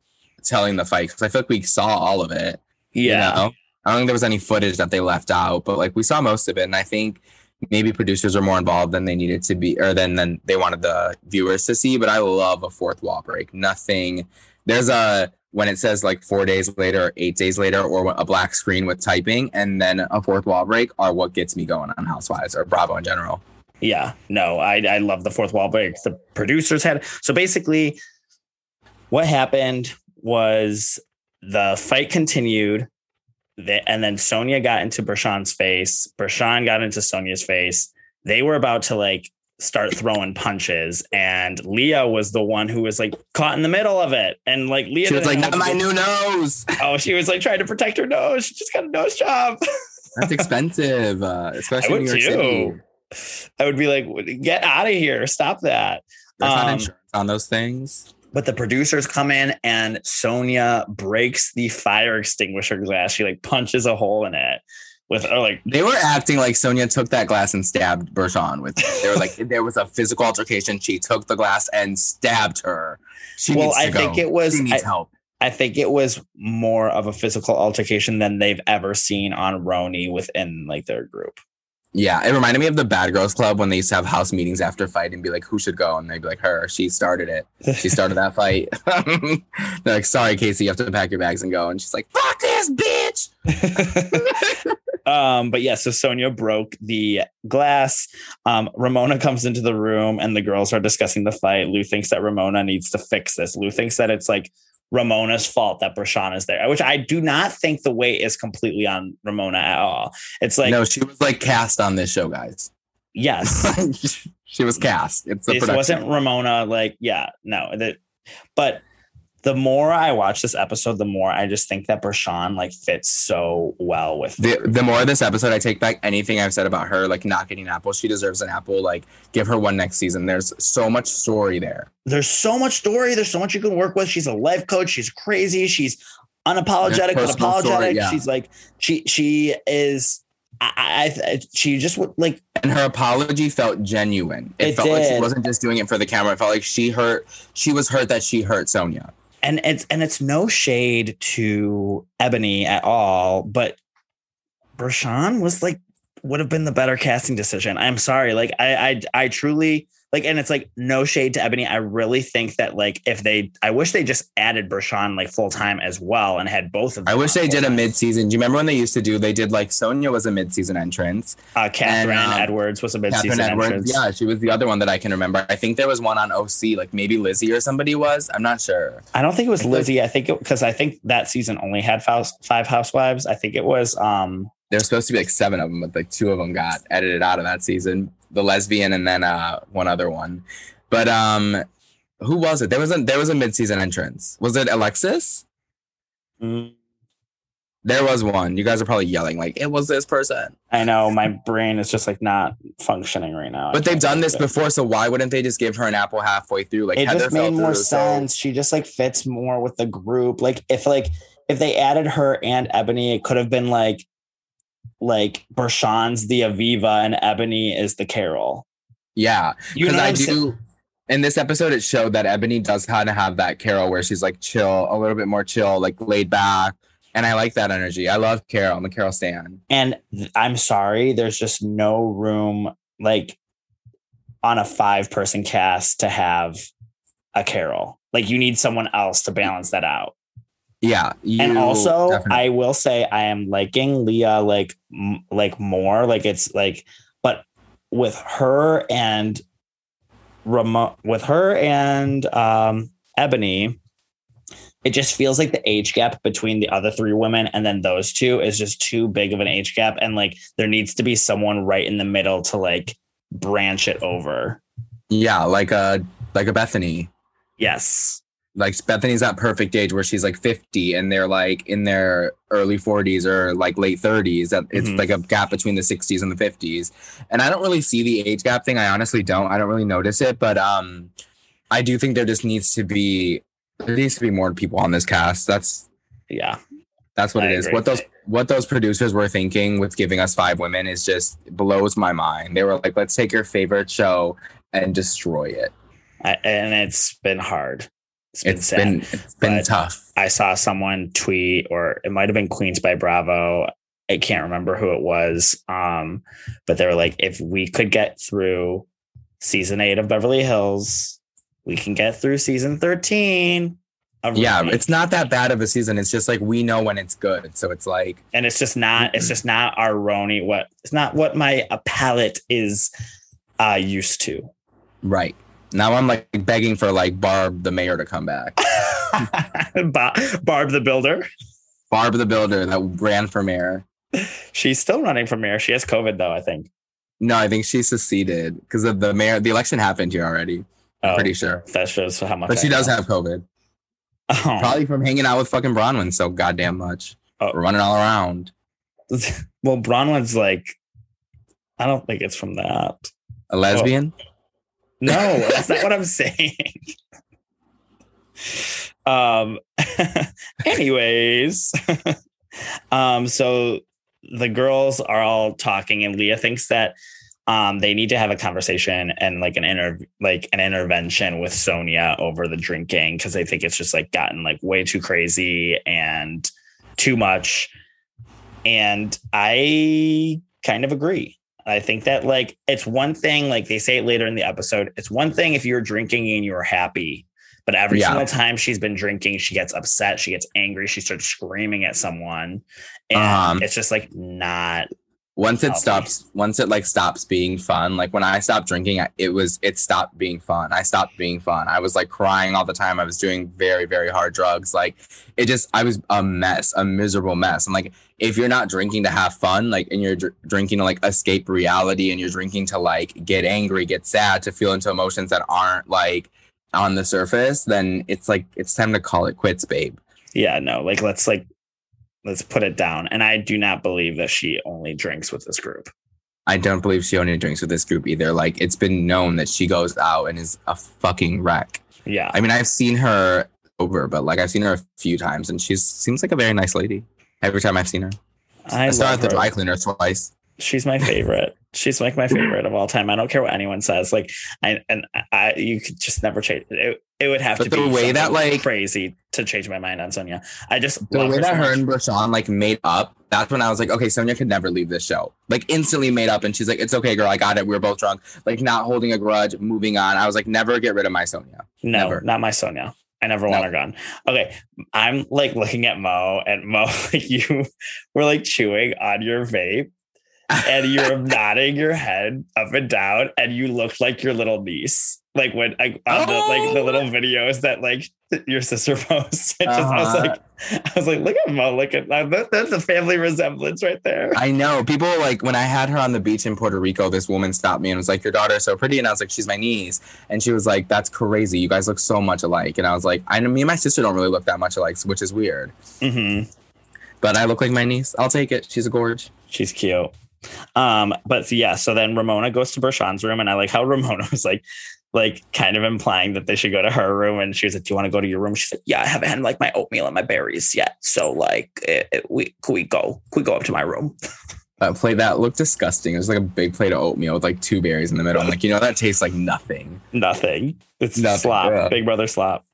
telling the fight because I feel like we saw all of it. you know? I don't think there was any footage that they left out, but like we saw most of it, and I think maybe producers are more involved than they needed to be, or than than they wanted the viewers to see. But I love a fourth wall break. Nothing. There's a when it says like four days later, or eight days later, or a black screen with typing, and then a fourth wall break are what gets me going on Housewives or Bravo in general. Yeah, no, I I love the fourth wall break. The producers had so basically what happened was the fight continued, and then Sonja got into Bershan's face. Bershan got into Sonja's face. They were about to like start throwing punches, and Leah was the one who was like caught in the middle of it, and like Leah She was like, didn't my new nose." (laughs) Oh, she was like trying to protect her nose. She just got a nose job. (laughs) That's expensive, uh, especially in New York City. I would be like, get out of here. Stop that. There's not Um, insurance on those things. But the producers come in and Sonja breaks the fire extinguisher glass. She like punches a hole in it with or like They were acting like Sonja took that glass and stabbed Bershan with it. They were like, (laughs) there was a physical altercation. She took the glass and stabbed her. She Well, I think it was- She needs I- help. I think it was more of a physical altercation than they've ever seen on RHONY within like their group. Yeah, it reminded me of the Bad Girls Club when they used to have house meetings after fight and be like, who should go? And they'd be like, her. She started it. She (laughs) started that fight. (laughs) They're like, sorry, Casey, you have to pack your bags and go. And she's like, fuck this bitch. (laughs) um, but yeah, so Sonja broke the glass. Um, Ramona comes into the room and the girls are discussing the fight. Lou thinks that Ramona needs to fix this. Lou thinks that it's like Ramona's fault that Bershan is there, which I do not think the weight is completely on Ramona at all. It's like, no, she was like cast on this show, guys. yes, (laughs) she was cast. It's the this production. wasn't Ramona. Like, yeah, no, that, but the more I watch this episode, the more I just think that Bershan like fits so well with the, the more of this episode I take back anything I've said about her, like not getting an apple. She deserves an apple. Like give her one next season. There's so much story there. there's so much story. There's so much you can work with. She's a life coach. She's crazy. She's unapologetic, but apologetic. story, yeah. She's like she she is. I, I she just like And her apology felt genuine. It, It felt like she wasn't just doing it for the camera. It felt like she hurt. She was hurt that she hurt Sonja. And it's and it's no shade to Ebony at all, but Bershan was like would have been the better casting decision. I'm sorry, like I I I truly like, and it's like no shade to Ebony. I really think that like if they, I wish they just added Bershan like full time as well and had both of. Them. I wish they did a mid season. Do you remember when they used to do? They did like Sonja was a mid season entrance. Uh, Kathryn and, um, Edwards was a mid season entrance. Yeah, she was the other one that I can remember. I think there was one on OC, like maybe Lizzie or somebody was. I'm not sure. I don't think it was Lizzie. I think it because I think that season only had five housewives. I think it was um There's supposed to be like seven of them, but like two of them got edited out of that season. The lesbian and then uh one other one. But um who was it? There was a there was a mid season entrance. Was it Alexis? mm, There was one. You guys are probably yelling like it was this person. I know my brain is just like not functioning right now. But they've done this it. before, so why wouldn't they just give her an apple halfway through? Like it Heather just made more through, so- sense. She just like fits more with the group. Like if like if they added her and Ebony, it could have been like like Bershan's the Aviva and Ebony is the Carol. Yeah, You know because I I'm saying? do. In this episode, it showed that Ebony does kind of have that Carol where she's like chill, a little bit more chill, like laid back, and I like that energy. I love Carol. I'm a Carol stan. And I'm sorry, there's just no room like on a five person cast to have a Carol. Like you need someone else to balance that out. Yeah, and also definitely- i will say i am liking leah like m- like more like it's like but with her and Ramo- with her and um ebony it just feels like the age gap between the other three women and then those two is just too big of an age gap and like there needs to be someone right in the middle to like branch it over yeah, like a like a Bethany. yes like Bethany's that perfect age where she's like 50 and they're like in their early 40s or like late 30s. That it's Mhm. like a gap between the 60s and the 50s. And I don't really see the age gap thing. I honestly don't. I don't really notice it, but um I do think there just needs to be there needs to be more people on this cast. That's Yeah. that's what I it is. What those what those producers were thinking with giving us five women is just blows my mind. They were like, let's take your favorite show and destroy it. I, and it's been hard. It's been It's sad. been it's been But- tough. I saw someone tweet, or it might have been Queens by Bravo. I can't remember who it was. Um, but they were like, if we could get through season eight of Beverly Hills, we can get through season 13. of Yeah, Rookie." it's not that bad of a season. It's just like we know when it's good. So it's like and it's just not, it's just not our RHONY, what it's not what my palate is uh used to. right. Now I'm like begging for like Barb the mayor to come back. (laughs) Ba- Barb the Builder. Barb the builder that ran for mayor. She's still running for mayor. She has COVID though, I think. No, I think she seceded because of the mayor. The election happened here already. I'm Oh, pretty sure. That shows how much. But she I does have COVID. Oh. Probably from hanging out with fucking Braunwyn so goddamn much. Oh. Running all around. (laughs) well, Braunwyn's like, I don't think it's from that. A lesbian? Oh. No, (laughs) that's not what I'm saying. um, (laughs) anyways, (laughs) um, so the girls are all talking, and Leah thinks that um they need to have a conversation and like an inter like an intervention with Sonja over the drinking because they think it's just like gotten like way too crazy and too much. And I kind of agree. I think that like it's one thing, like they say it later in the episode, it's one thing if you're drinking and you're happy, but every Yeah. single time she's been drinking, she gets upset, she gets angry, she starts screaming at someone. And Um, it's just like not once it stops once it like stops being fun like when i stopped drinking it was it stopped being fun. I stopped being fun. I was like crying all the time. I was doing very very hard drugs. Like it just i was a mess a miserable mess. And like if you're not drinking to have fun like and you're dr- drinking to like escape reality and you're drinking to like get angry get sad to feel into emotions that aren't like on the surface then it's like it's time to call it quits babe. Yeah, no, like let's like let's put it down. And I do not believe that she only drinks with this group. I don't believe she only drinks with this group either. Like it's been known that she goes out and is a fucking wreck. Yeah. I mean, I've seen her over, but like I've seen her a few times, and she seems like a very nice lady. Every time I've seen her, I, I, saw her at the dry cleaner twice. She's my favorite. She's like my favorite of all time. I don't care what anyone says. Like I and I you could just never change it. It would have But to the be way that, like- crazy to change my mind on Sonja. I just The way her that so her and Bershan like made up, that's when I was like, okay, Sonja could never leave this show. Like instantly made up, and she's like, it's okay, girl, I got it. We were both drunk. Like not holding a grudge, moving on. I was like, never get rid of my Sonja. No, Never. not my Sonja. I never want her gone. Okay. I'm like looking at Mo and Mo, (laughs) like you were like chewing on your vape and you're nodding your head up and down and you look like your little niece. Like when like on the like the little videos that like your sister (laughs) posted. Just, I was Uh-huh. like, I was like, look at Mo, look at that. That's a family resemblance right there. I know people like when I had her on the beach in Puerto Rico, this woman stopped me and was like, Your daughter is so pretty. And I was like, She's my niece. And she was like, That's crazy. You guys look so much alike. And I was like, I know me and my sister don't really look that much alike, which is weird. hmm But I look like my niece. I'll take it. She's a gorge. She's cute. Um, but yeah, so then Ramona goes to Bershan's room, and I like how (laughs) Ramona was like, like kind of implying that they should go to her room, and she was like, "Do you want to go to your room?" She's like, "Yeah, I haven't had like my oatmeal and my berries yet, so like, it, it- we can we go? Can we go up to my room?" (laughs) That plate that looked disgusting. It was like a big plate of oatmeal with like two berries in the middle. I'm like, you know, that tastes like nothing. Nothing. It's Nothing, slop. yeah. Big brother slop.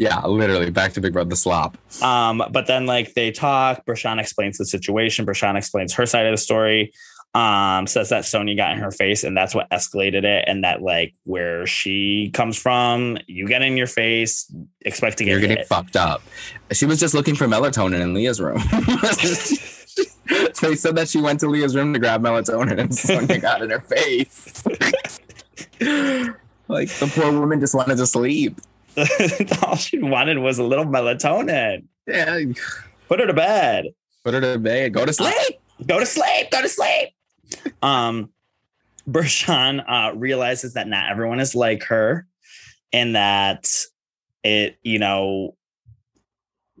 Yeah, literally back to Big Brother the slop. Um, but then like they talk, Bershan explains the situation. Bershan explains her side of the story. Um, says that Sonja got in her face and that's what escalated it. And that like where she comes from, you get in your face, expect to get You're getting hit. fucked up. She was just looking for melatonin in Leah's room. (laughs) they said that she went to Leah's room to grab melatonin and Sonja got in her face. (laughs) like the poor woman just wanted to sleep. (laughs) All she wanted was a little melatonin. Yeah, Put her to bed. put her to bed. Go to sleep. Go to sleep. Go to sleep. Um, Bershan uh, realizes that not everyone is like her, and that it, you know,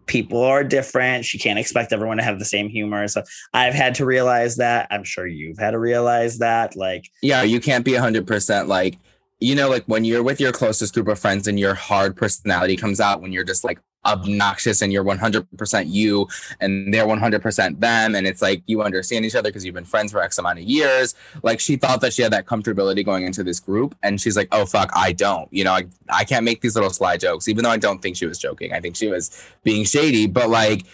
people are different. She can't expect everyone to have the same humor. So I've had to realize that. I'm sure you've had to realize that. Like, Yeah, you can't be 100% like, you know, like when you're with your closest group of friends and your hard personality comes out when you're just like obnoxious and you're 100% you and they're 100% them. And it's like you understand each other because you've been friends for X amount of years. Like she thought that she had that comfortability going into this group. And she's like, oh, fuck, I don't. You know, I, I can't make these little sly jokes, even though I don't think she was joking. I think she was being shady. But like,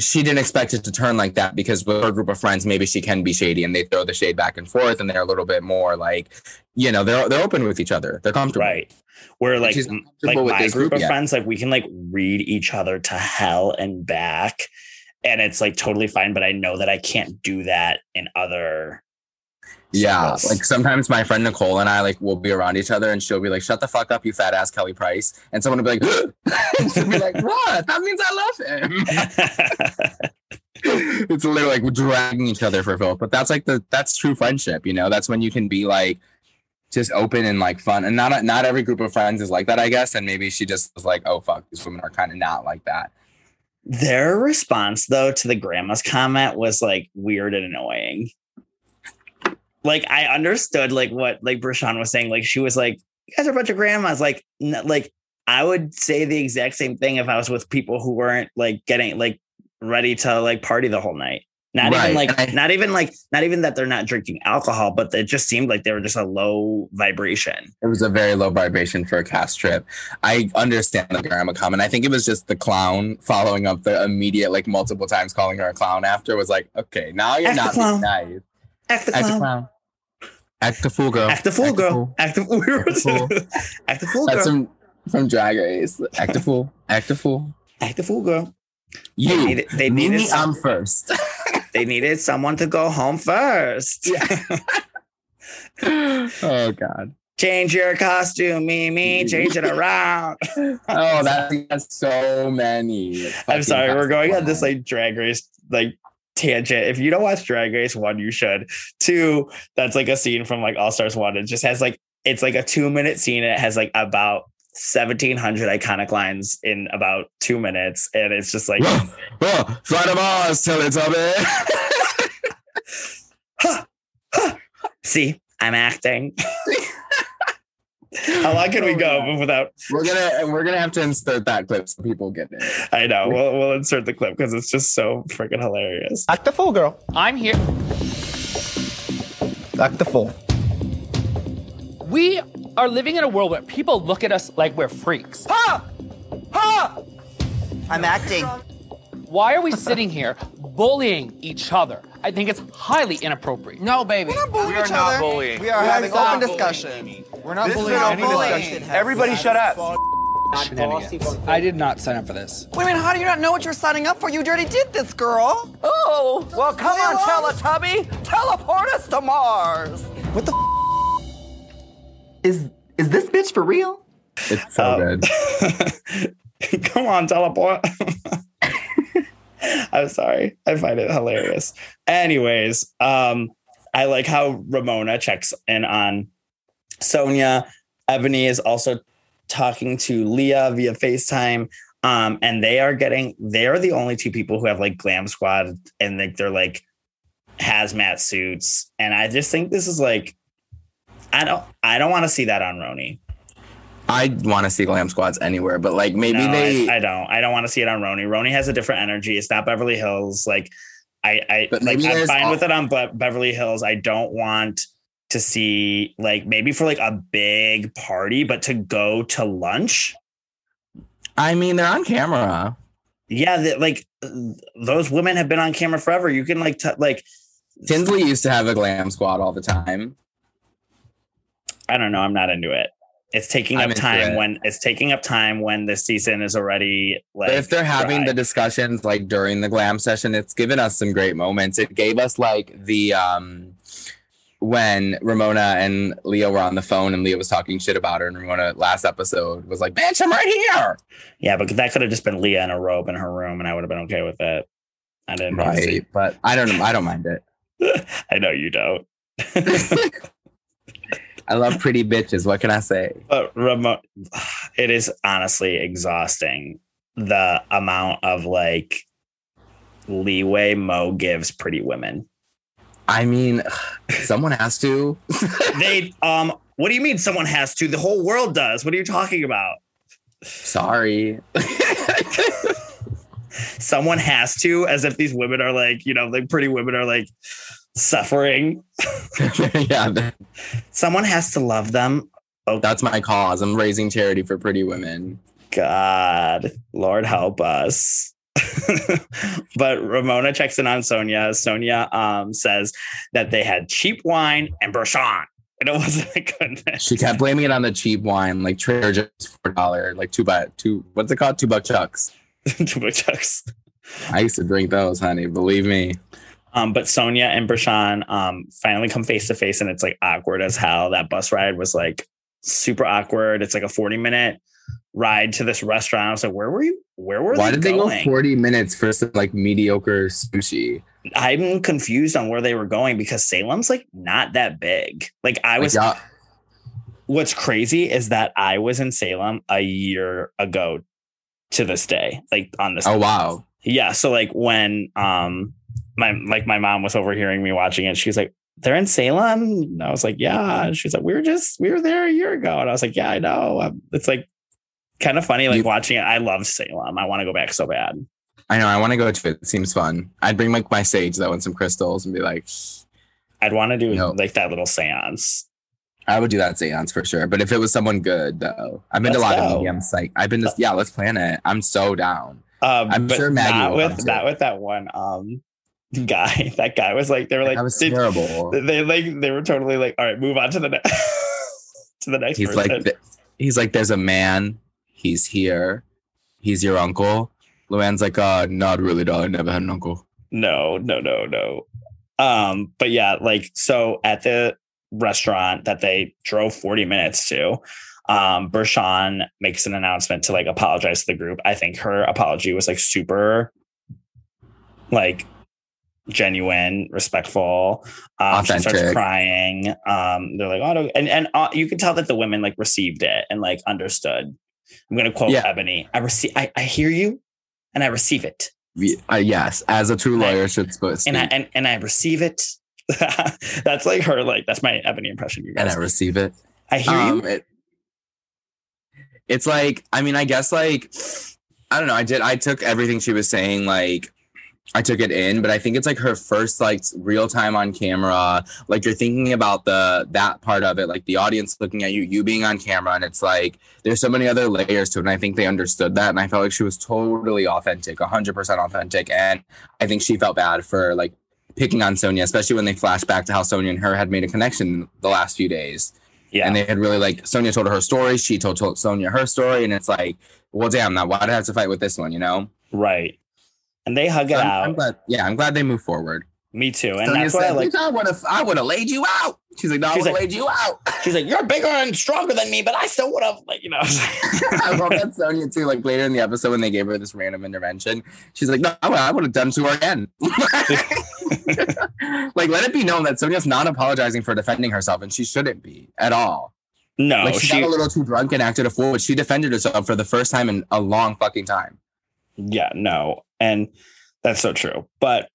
she didn't expect it to turn like that because with her group of friends, maybe she can be shady and they throw the shade back and forth and they're a little bit more like, you know, they're they're open with each other. They're comfortable. right. Where like, she's not m- like with my group group of yet. friends, like we can like read each other to hell and back. And it's like totally fine. But I know that I can't do that in other Yeah. circles. Like sometimes my friend Nicole and I like will be around each other and she'll be like, shut the fuck up, you fat ass Kelly Price. And someone will be like, and (laughs) she'll be like, what? That means I love him. (laughs) it's literally like dragging each other for filth. But that's like the that's true friendship, you know? That's when you can be like just open and like fun. And not not every group of friends is like that, I guess. And maybe she just was like, oh fuck, these women are kind of not like that. Their response though to the grandma's comment was like weird and annoying. Like I understood like what like Bershan was saying. Like she was like, "You guys are a bunch of grandmas." Like, n- like I would say the exact same thing if I was with people who weren't like getting like ready to like party the whole night. Not Right, even like, I- not even like, not even that they're not drinking alcohol, but it just seemed like they were just a low vibration. It was a very low vibration for a cast trip. I understand the grandma comment. I think it was just the clown following up the immediate, like multiple times calling her a clown after was like, okay, now you're the not nice. Act the Act the clown. clown. Act the fool, girl. Act the fool, girl. Act the fool. We Act the fool. Act the fool, That's girl. from from Drag Race. Act the fool. Act the fool. Act the fool, girl. They You. needed, they me, needed, me, some- I'm first. they needed someone to go home first. oh God. Change your costume, Mimi. Change it around. Oh, that, that's so many. I'm fucking sorry, we're going on this like drag race like tangent. If you don't watch Drag Race, one, you should. Two, that's like a scene from like All Stars One. It just has like it's like a two minute scene. It has like about 1700 iconic lines in about two minutes, and it's just like (laughs) fly to Mars, (laughs) Teletubby. see, I'm acting. (laughs) How long can we Oh, go God. without? We're gonna we're gonna have to insert that clip so people get it. I know. We'll, we'll insert the clip because it's just so freaking hilarious. Act the fool, girl. I'm here. Act the fool. We are living in a world where people look at us like we're freaks. Ha! Ha! I'm acting. Why are we sitting here bullying each other? I think it's highly inappropriate. No, baby. We are not bullying. We are having open discussion. We're not This bullying not any bullying. discussion. Everybody shut up. Shenanigans. I did not sign up for this. Wait a minute, how do you not know what you're signing up for? You already did this, girl. Oh, well, come on, along. Teletubby. Teleport us to Mars. What the Is is this bitch for real? It's so Um, good. (laughs) Come on, teleport. (laughs) (laughs) I'm sorry. I find it hilarious. Anyways, um, I like how Ramona checks in on Sonja. Ebony is also talking to Leah via FaceTime. Um, and they are getting they're the only two people who have like glam squad and like they're like hazmat suits. And I just think this is like I don't I don't want to see that on RHONY. I want to see glam squads anywhere, but like maybe No, they. I, I don't. I don't want to see it on RHONY. RHONY has a different energy. It's not Beverly Hills. Like I, I But like I'm fine al- with it on Be- Beverly Hills. I don't want to see like maybe for like a big party, but to go to lunch. I mean, they're on camera. Yeah, like those women have been on camera forever. You can like t- like Tinsley used to have a glam squad all the time. I don't know. I'm not into it. It's taking I'm up time it. when it's taking up time when the season is already like. But if they're having dry. the discussions like during the glam session, it's given us some great moments. It gave us like the um when Ramona and Leah were on the phone and Leah was talking shit about her, and Ramona last episode was like, "Bitch, I'm right here." Yeah, but that could have just been Leah in a robe in her room, and I would have been okay with it. I didn't. Right, but I don't. I don't mind it. (laughs) I know you don't. (laughs) (laughs) I love pretty bitches. What can I say? But remote, (sighs) it is honestly exhausting the amount of like leeway Mo gives pretty women. I mean, (sighs) someone has to. (laughs) They um what do you mean someone has to? The whole world does. What are you talking about? Sorry. (laughs) Someone has to, as if these women are like, you know, like pretty women are like suffering. (laughs) yeah, Someone has to love them. Oh that's my cause. I'm raising charity for pretty women. God, Lord help us. (laughs) but Ramona checks in on Sonja. Sonja um, says that they had cheap wine and Bershan. And it (laughs) wasn't a good mix. She kept blaming it on the cheap wine, like Trader Joe's four dollar, like two buck two. What's it called? Two buck chucks. Two buck chucks. I used to drink those, honey. Believe me. Um, but Sonja and Bershan um, finally come face to face, and it's like awkward as hell. That bus ride was like super awkward. It's like a 40 minute ride to this restaurant. I was like, where were you? Where were Why they did they going? go 40 minutes for some like mediocre sushi? I'm confused on where they were going because Salem's like not that big. Like I was what's crazy is that I was in Salem a year ago to this day, like on this. oh wow. Yeah. So like when um my like my mom was overhearing me watching it, she was like, "They're in Salem." And I was like, "Yeah." And she's like, "We were just we were there a year ago," and I was like, "Yeah, I know." Um, It's like kind of funny, like You- watching it. I love Salem. I want to go back so bad. I know. I want to go to it. It seems fun. I'd bring like my sage though and some crystals and be like, I'd want to do No. like that little seance. I would do that seance for sure. But if it was someone good though, I've been to a lot go. of medium psych. I've been to yeah. Let's plan it. I'm so down. Um, I'm but sure Maggie not with not with that one um guy. (laughs) That guy was like they were like that was they, terrible. they like they were totally like all right, move on to the next (laughs) to the next He's person. like, he's like, there's a man. He's here. He's your uncle. Luann's like, uh, not really, dog. I never had an uncle. no, no, no, no. Um, but yeah, like so at the restaurant that they drove 40 minutes to, um, Bershan makes an announcement to like apologize to the group. I think her apology was like super like genuine, respectful. Um, she starts crying. Um, they're like, oh, no. and and uh, you can tell that the women like received it and like understood. I'm gonna quote Yeah. Ebony. I receive. I, I hear you, and I receive it, Uh, yes, as a true And I- lawyer should supposed and I and, and I receive it. (laughs) that's like her. Like that's my Ebony impression. You guys. And. I receive it. I hear Um, you. it- it's like, I mean, I guess like, I don't know. I did. I took everything she was saying. Like, I took it in, but I think it's like her first like real time on camera. Like you're thinking about the that part of it, like the audience looking at you, you being on camera, and it's like there's so many other layers to it. And I think they understood that, and I felt like she was totally authentic, hundred percent authentic. And I think she felt bad for like picking on Sonja, especially when they flash back to how Sonja and her had made a connection the last few days. Yeah. And they had really like Sonja told her her story, she told, told Sonja her story, and it's like, well, damn, now why do I have to fight with this one? You know? right. And they hug it I'm, out. I'm glad. Yeah, I'm glad they moved forward. Me too. And Sonja that's what I like. I would have, I would have laid you out. She's like, no, I would have like- laid you out. (laughs) She's like, you're bigger and stronger than me, but I still would have, like, you know. (laughs) I love that Sonja too. Like later in the episode when they gave her this random intervention, she's like, no, I would have done to her again. (laughs) like, let it be known that Sonja's not apologizing for defending herself, and she shouldn't be at all. no, like she, she. got a little too drunk and acted a fool, but she defended herself for the first time in a long fucking time. Yeah, no. And that's so true. But,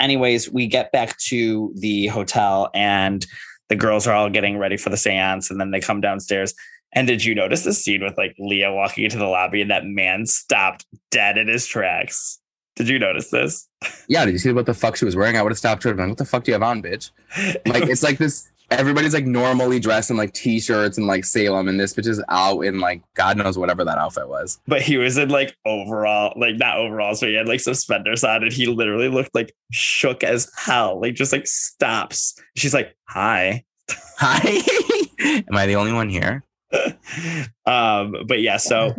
anyways, we get back to the hotel and the girls are all getting ready for the seance. And then they come downstairs. And did you notice the scene with like Leah walking into the lobby and that man stopped dead in his tracks? Did you notice this? Yeah, did you see what the fuck she was wearing? I would have stopped her and been, what the fuck do you have on, bitch? (laughs) Like it's like this everybody's like normally dressed in like t-shirts and like Salem and this bitch is out in like God knows whatever that outfit was. but he was in like overall, like not overall, so he had like suspenders on, and he literally looked like shook as hell. Like just like stops. She's like, "Hi." (laughs) Hi. (laughs) Am I the only one here? (laughs) um, but yeah, so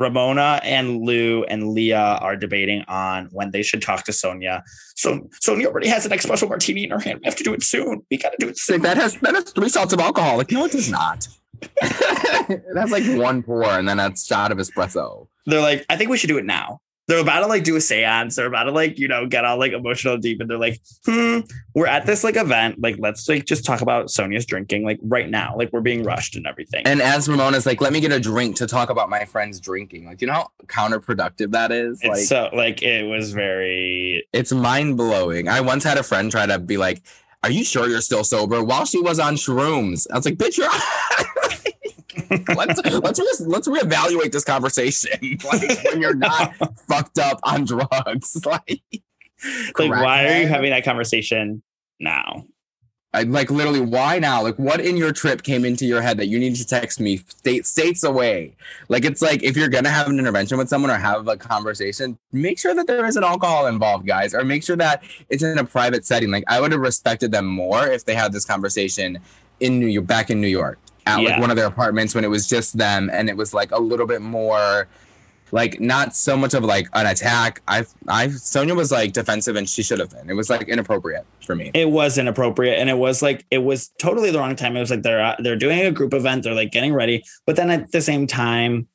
Ramona and Lou and Leah are debating on when they should talk to Sonja. So Sonja already has an espresso martini in her hand. We have to do it soon. We gotta do it It's like soon. that has that has three shots of alcohol. Like, no, it does not. (laughs) it has like one pour and then a shot of espresso. They're like, I think we should do it now. They're about to like do a seance. They're about to like, you know, get all like emotional deep. And they're like, hmm, we're at this like event. Like, let's like just talk about Sonja's drinking like right now. Like we're being rushed and everything. And as Ramona's like, let me get a drink to talk about my friends drinking. Like, you know how counterproductive that is? it's like, so like it was very it's mind blowing. I once had a friend try to be like, "Are you sure you're still sober?" While she was on shrooms, I was like, "Bitch, you're." (laughs) let's let's re- let's reevaluate this conversation. (laughs) like when you're not (laughs) fucked up on drugs, (laughs) like like why are you having that conversation now? I, like literally, why now? Like, what in your trip came into your head that you need to text me state states away? Like, it's like if you're gonna have an intervention with someone or have a conversation, make sure that there isn't alcohol involved, guys, or make sure that it's in a private setting. Like, I would have respected them more if they had this conversation in New York, back in New York, at Yeah. like one of their apartments when it was just them, and it was like a little bit more. Like not so much of like an attack. I, I, Sonja was like defensive, and she should have been. It was like inappropriate for me. It was inappropriate, and it was like it was totally the wrong time. It was like they're they're doing a group event, they're like getting ready, but then at the same time,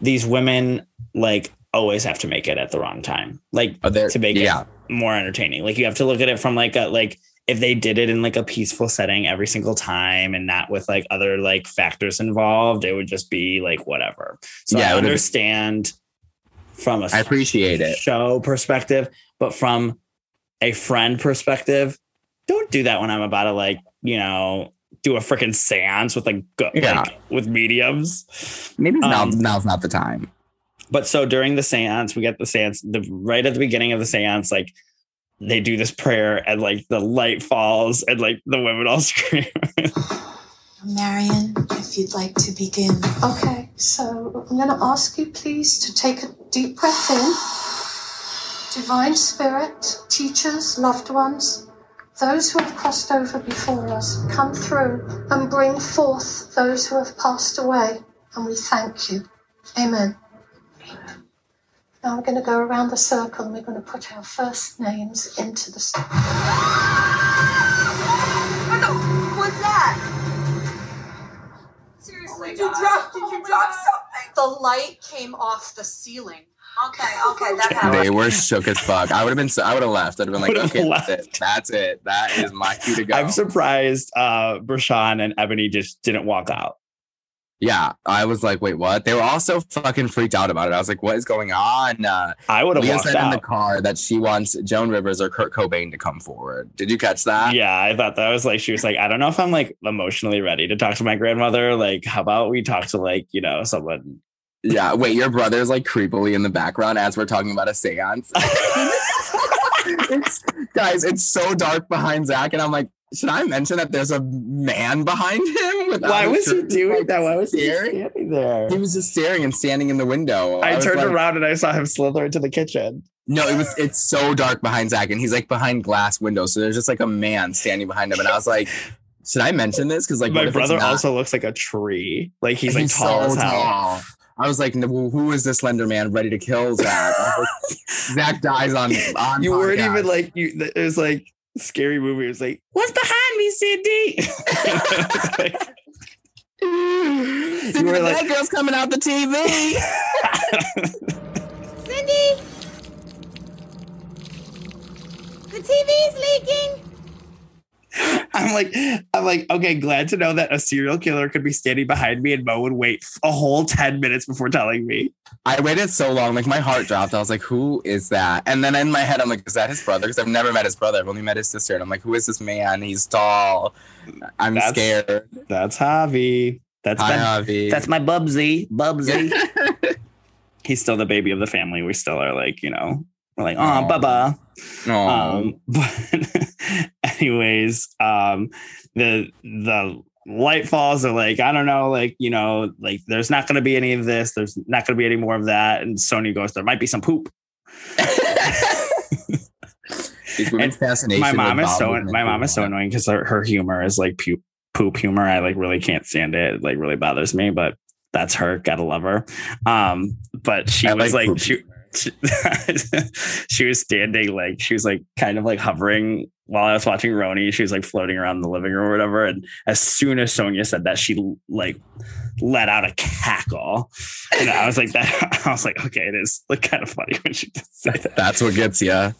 these women like always have to make it at the wrong time, like Oh, to make yeah. it more entertaining. Like you have to look at it from like a like if they did it in like a peaceful setting every single time and not with like other like factors involved, it would just be like whatever. So Yeah, I understand from a I appreciate it. show perspective, but from a friend perspective, don't do that when I'm about to like, you know, do a freaking seance with like, go, Yeah. like with mediums. Maybe now, Um, now's not the time. But so during the seance, we get the seance, the right at the beginning of the seance, like they do this prayer and like the light falls and like the women all (laughs) scream. Marion, if you'd like to begin. Okay, so I'm going to ask you, please, to take a deep breath in. Divine Spirit, teachers, loved ones, those who have crossed over before us, come through and bring forth those who have passed away, and we thank you. Amen. Now we're going to go around the circle and we're going to put our first names into the circle. What's that? Seriously, did you drop? Did you drop something? The light came off the ceiling. Okay, okay, that (laughs) happened. They were shook as fuck. I would have been. so- I would have left. I'd have been like, okay, left. that's it. That's it. That is my cue to go. I'm surprised uh Bershan and Ebony just didn't walk out. Yeah, I was like, wait, what? They were also fucking freaked out about it. I was like, what is going on? Uh, I would have said in the car that she wants Joan Rivers or Kurt Cobain to come forward. Did you catch that? Yeah, I thought that was like she was like, I don't know if I'm like emotionally ready to talk to my grandmother. Like, how about we talk to like, you know, someone Yeah. Wait, your brother's like creepily in the background as we're talking about a seance. (laughs) (laughs) it's, guys, it's so dark behind Zach, and I'm like, should I mention that there's a man behind him? Why was he doing Like, that? Why was he staring? standing there? He was just staring and standing in the window. I, was turned like- around and I saw him slither into the kitchen. No, it was it's so dark behind Zach, and he's like behind glass windows. So there's just like a man standing behind him, and I was like, should I mention this? Because like my brother also looks like a tree. Like he's, like tall so as hell. tall. I was like, "No, who is this slender man ready to kill Zach? Like, (laughs) Zach dies on on. You weren't even like you. It was like scary movie. It was like, what's behind me, Cindy? Cindy, (laughs) you were the like- girl's coming out the TV. (laughs) Cindy? The TV's leaking. (laughs) I'm like, I'm like, okay, glad to know that a serial killer could be standing behind me and Mo would wait a whole 10 minutes before telling me. I waited so long, like my heart dropped. I was like, "Who is that?" And then in my head, I'm like, "Is that his brother?" Because I've never met his brother. I've only met his sister, and I'm like, "Who is this man? He's tall. I'm That's- scared." That's Javi. That's Hi, Ben- Javi. That's my Bubsy. Bubsy. (laughs) He's still the baby of the family. We still are like, you know, we're like, oh. Bubba. Um, (laughs) but anyways, um, the the light falls are like, I don't know, like, you know, like there's not gonna be any of this, there's not gonna be any more of that. And Sony goes, There might be some poop. Women's (laughs) fascination. my mom is so my mom is is so annoying because her, her humor is like poop poop humor. I like really can't stand it. It like really bothers me, but that's her. Gotta love her. Um, but she I was like like, she she, (laughs) she was standing like she was like kind of like hovering while I was watching RHONY. She was like floating around the living room or whatever. And as soon as Sonja said that, she like let out a cackle, and I was like that. (laughs) I was like, okay, it is like kind of funny when she said that. That's what gets you.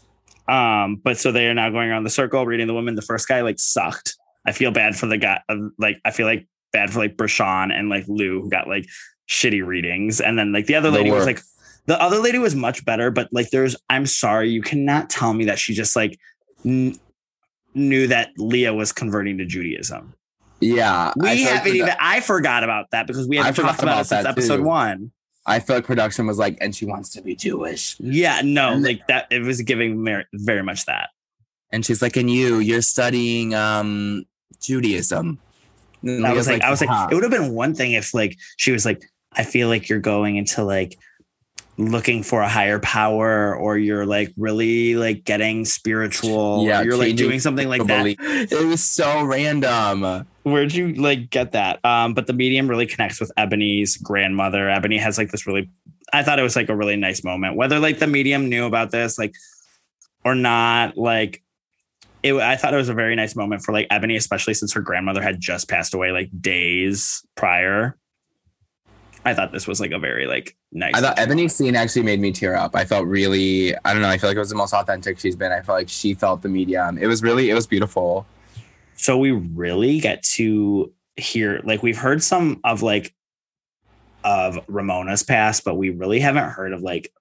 Um, but so they are now going around the circle reading the woman. The first guy like sucked. I feel bad for the guy. uh, Like I feel like bad for like Bershan and like Lou who got like shitty readings, and then like the other The lady was like the other lady was much better. But like there's, I'm sorry, you cannot tell me that she just like kn- knew that Leah was converting to Judaism. Yeah. We like haven't produ- even. I forgot about that because we haven't talked about, about it since that, episode too. one. I feel like production was like, and she wants to be Jewish. Yeah, no, And- like that. It was giving very much that. And she's like, and you, you're studying um Judaism. And I was like, I was like, it would have been one thing if like she was like, I feel like you're going into like looking for a higher power, or you're like really like getting spiritual, Yeah, or you're like doing something like that. It was so random. Where'd you like get that? Um, but the medium really connects with Ebony's grandmother. Ebony has like this really, I thought it was like a really nice moment. Whether like the medium knew about this, like, or not, like, it. I thought it was a very nice moment for like Ebony, especially since her grandmother had just passed away like days prior. I thought this was like a very like nice. I thought Ebony's scene actually made me tear up. I felt really, I don't know, I feel like it was the most authentic she's been. I felt like she felt the medium. It was really, it was beautiful. so we really get to hear like we've heard some of like of Ramona's past, but we really haven't heard of like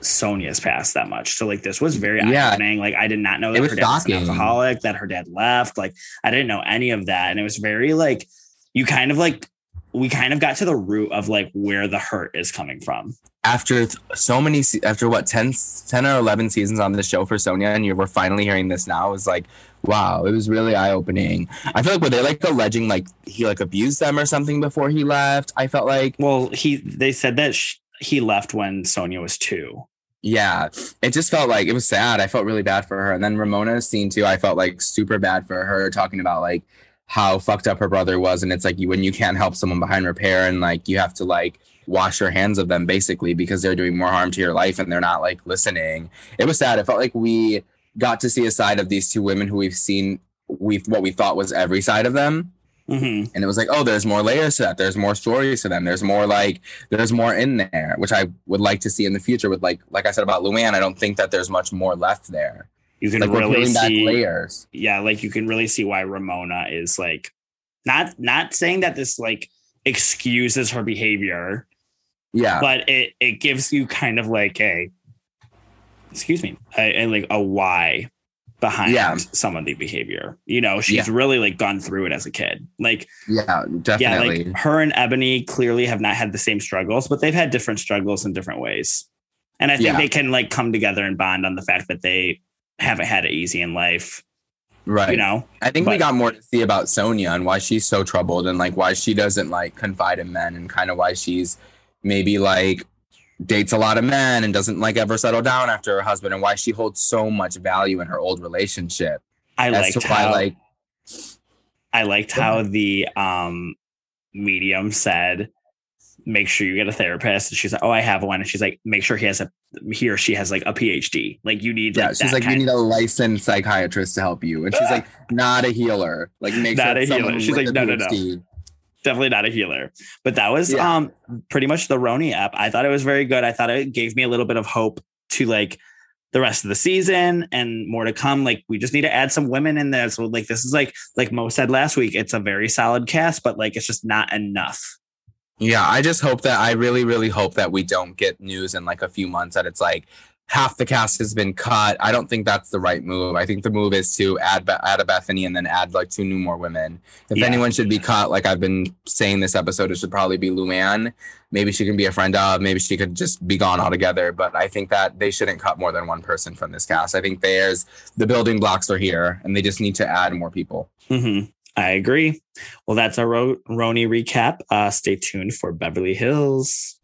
Sonja's past that much. So like this was very Yeah. eye-opening. Like I did not know It that her dad was an alcoholic, that her dad left. Like I didn't know any of that. And it was very like you kind of like we kind of got to the root of like where the hurt is coming from. After th- so many, se- after what, 10, 10 or 11 seasons on the show for Sonja, and you were finally hearing this now, it was like, wow, it was really eye opening. I feel like, were they like alleging like he like abused them or something before he left? I felt like, Well, he they said that sh- he left when Sonja was 2. Yeah, it just felt like it was sad. I felt really bad for her. And then Ramona's scene too, I felt like super bad for her, talking about like how fucked up her brother was. And it's like you when you can't help someone behind repair and like you have to like wash your hands of them basically because they're doing more harm to your life and they're not like listening. It was sad. It felt like we got to see a side of these two women who we've seen we what we thought was every side of them. Mhm. And it was like, oh, there's more layers to that. There's more stories to them. There's more like there's more in there, which I would like to see in the future. With like like I said about Luann, I don't think that there's much more left there. You can Like really see layers. yeah, like you can really see why Ramona is like not not saying that this like excuses her behavior, Yeah, but it it gives you kind of like a excuse me, a, a, like a why behind Yeah. some of the behavior. You know, she's Yeah. really like gone through it as a kid. Like yeah, yeah, definitely. like her and Ebony clearly have not had the same struggles, but they've had different struggles in different ways. And I think Yeah. they can like come together and bond on the fact that they haven't had it easy in life. right. You know, I think we got more to see about Sonja and why she's so troubled and like why she doesn't like confide in men and kind of why she's maybe like dates a lot of men and doesn't like ever settle down after her husband and why she holds so much value in her old relationship. I liked why, how like I liked how the um medium said, make sure you get a therapist. And she's like, Oh, I have one. And she's like, make sure he has a he or she has like a PhD. Like you need Yeah, like she's like, you need a licensed psychiatrist to help you. And she's like, not a healer. Like, make Not sure a healer. She's like, no, no, no. Definitely not a healer. But that was Yeah. um pretty much the RHONY app. I thought it was very good. I thought it gave me a little bit of hope to like the rest of the season and more to come. Like we just need to add some women in there. So like this is like like Mo said last week, it's a very solid cast, but like it's just not enough. Yeah, I just hope that I really, really hope that we don't get news in like a few months that it's like half the cast has been cut. I don't think that's the right move. I think the move is to add add a Bethany and then add like two new more women. If Yeah. anyone should be cut, like I've been saying this episode, it should probably be Luann. Maybe she can be a friend of. Maybe she could just be gone altogether. But I think that they shouldn't cut more than one person from this cast. I think there's the building blocks are here, and they just need to add more people. hmm I agree. Well, that's our Ro- RHONY recap. Uh, stay tuned for Beverly Hills.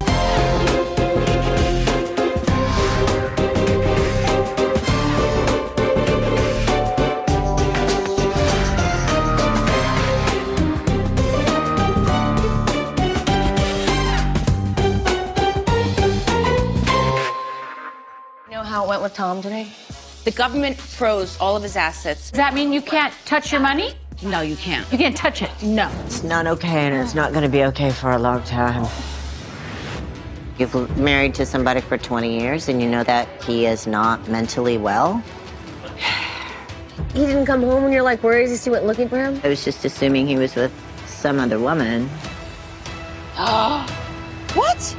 You know how it went with Tom today? The government froze all of his assets. Does that mean you can't touch your money? No, you can't. You can't touch it. No. It's not okay, and it's not going to be okay for a long time. You've l- married to somebody for 20 years, and you know that he is not mentally well. He didn't come home when you're like where is he? you went looking for him? I was just assuming he was with some other woman. (gasps) What?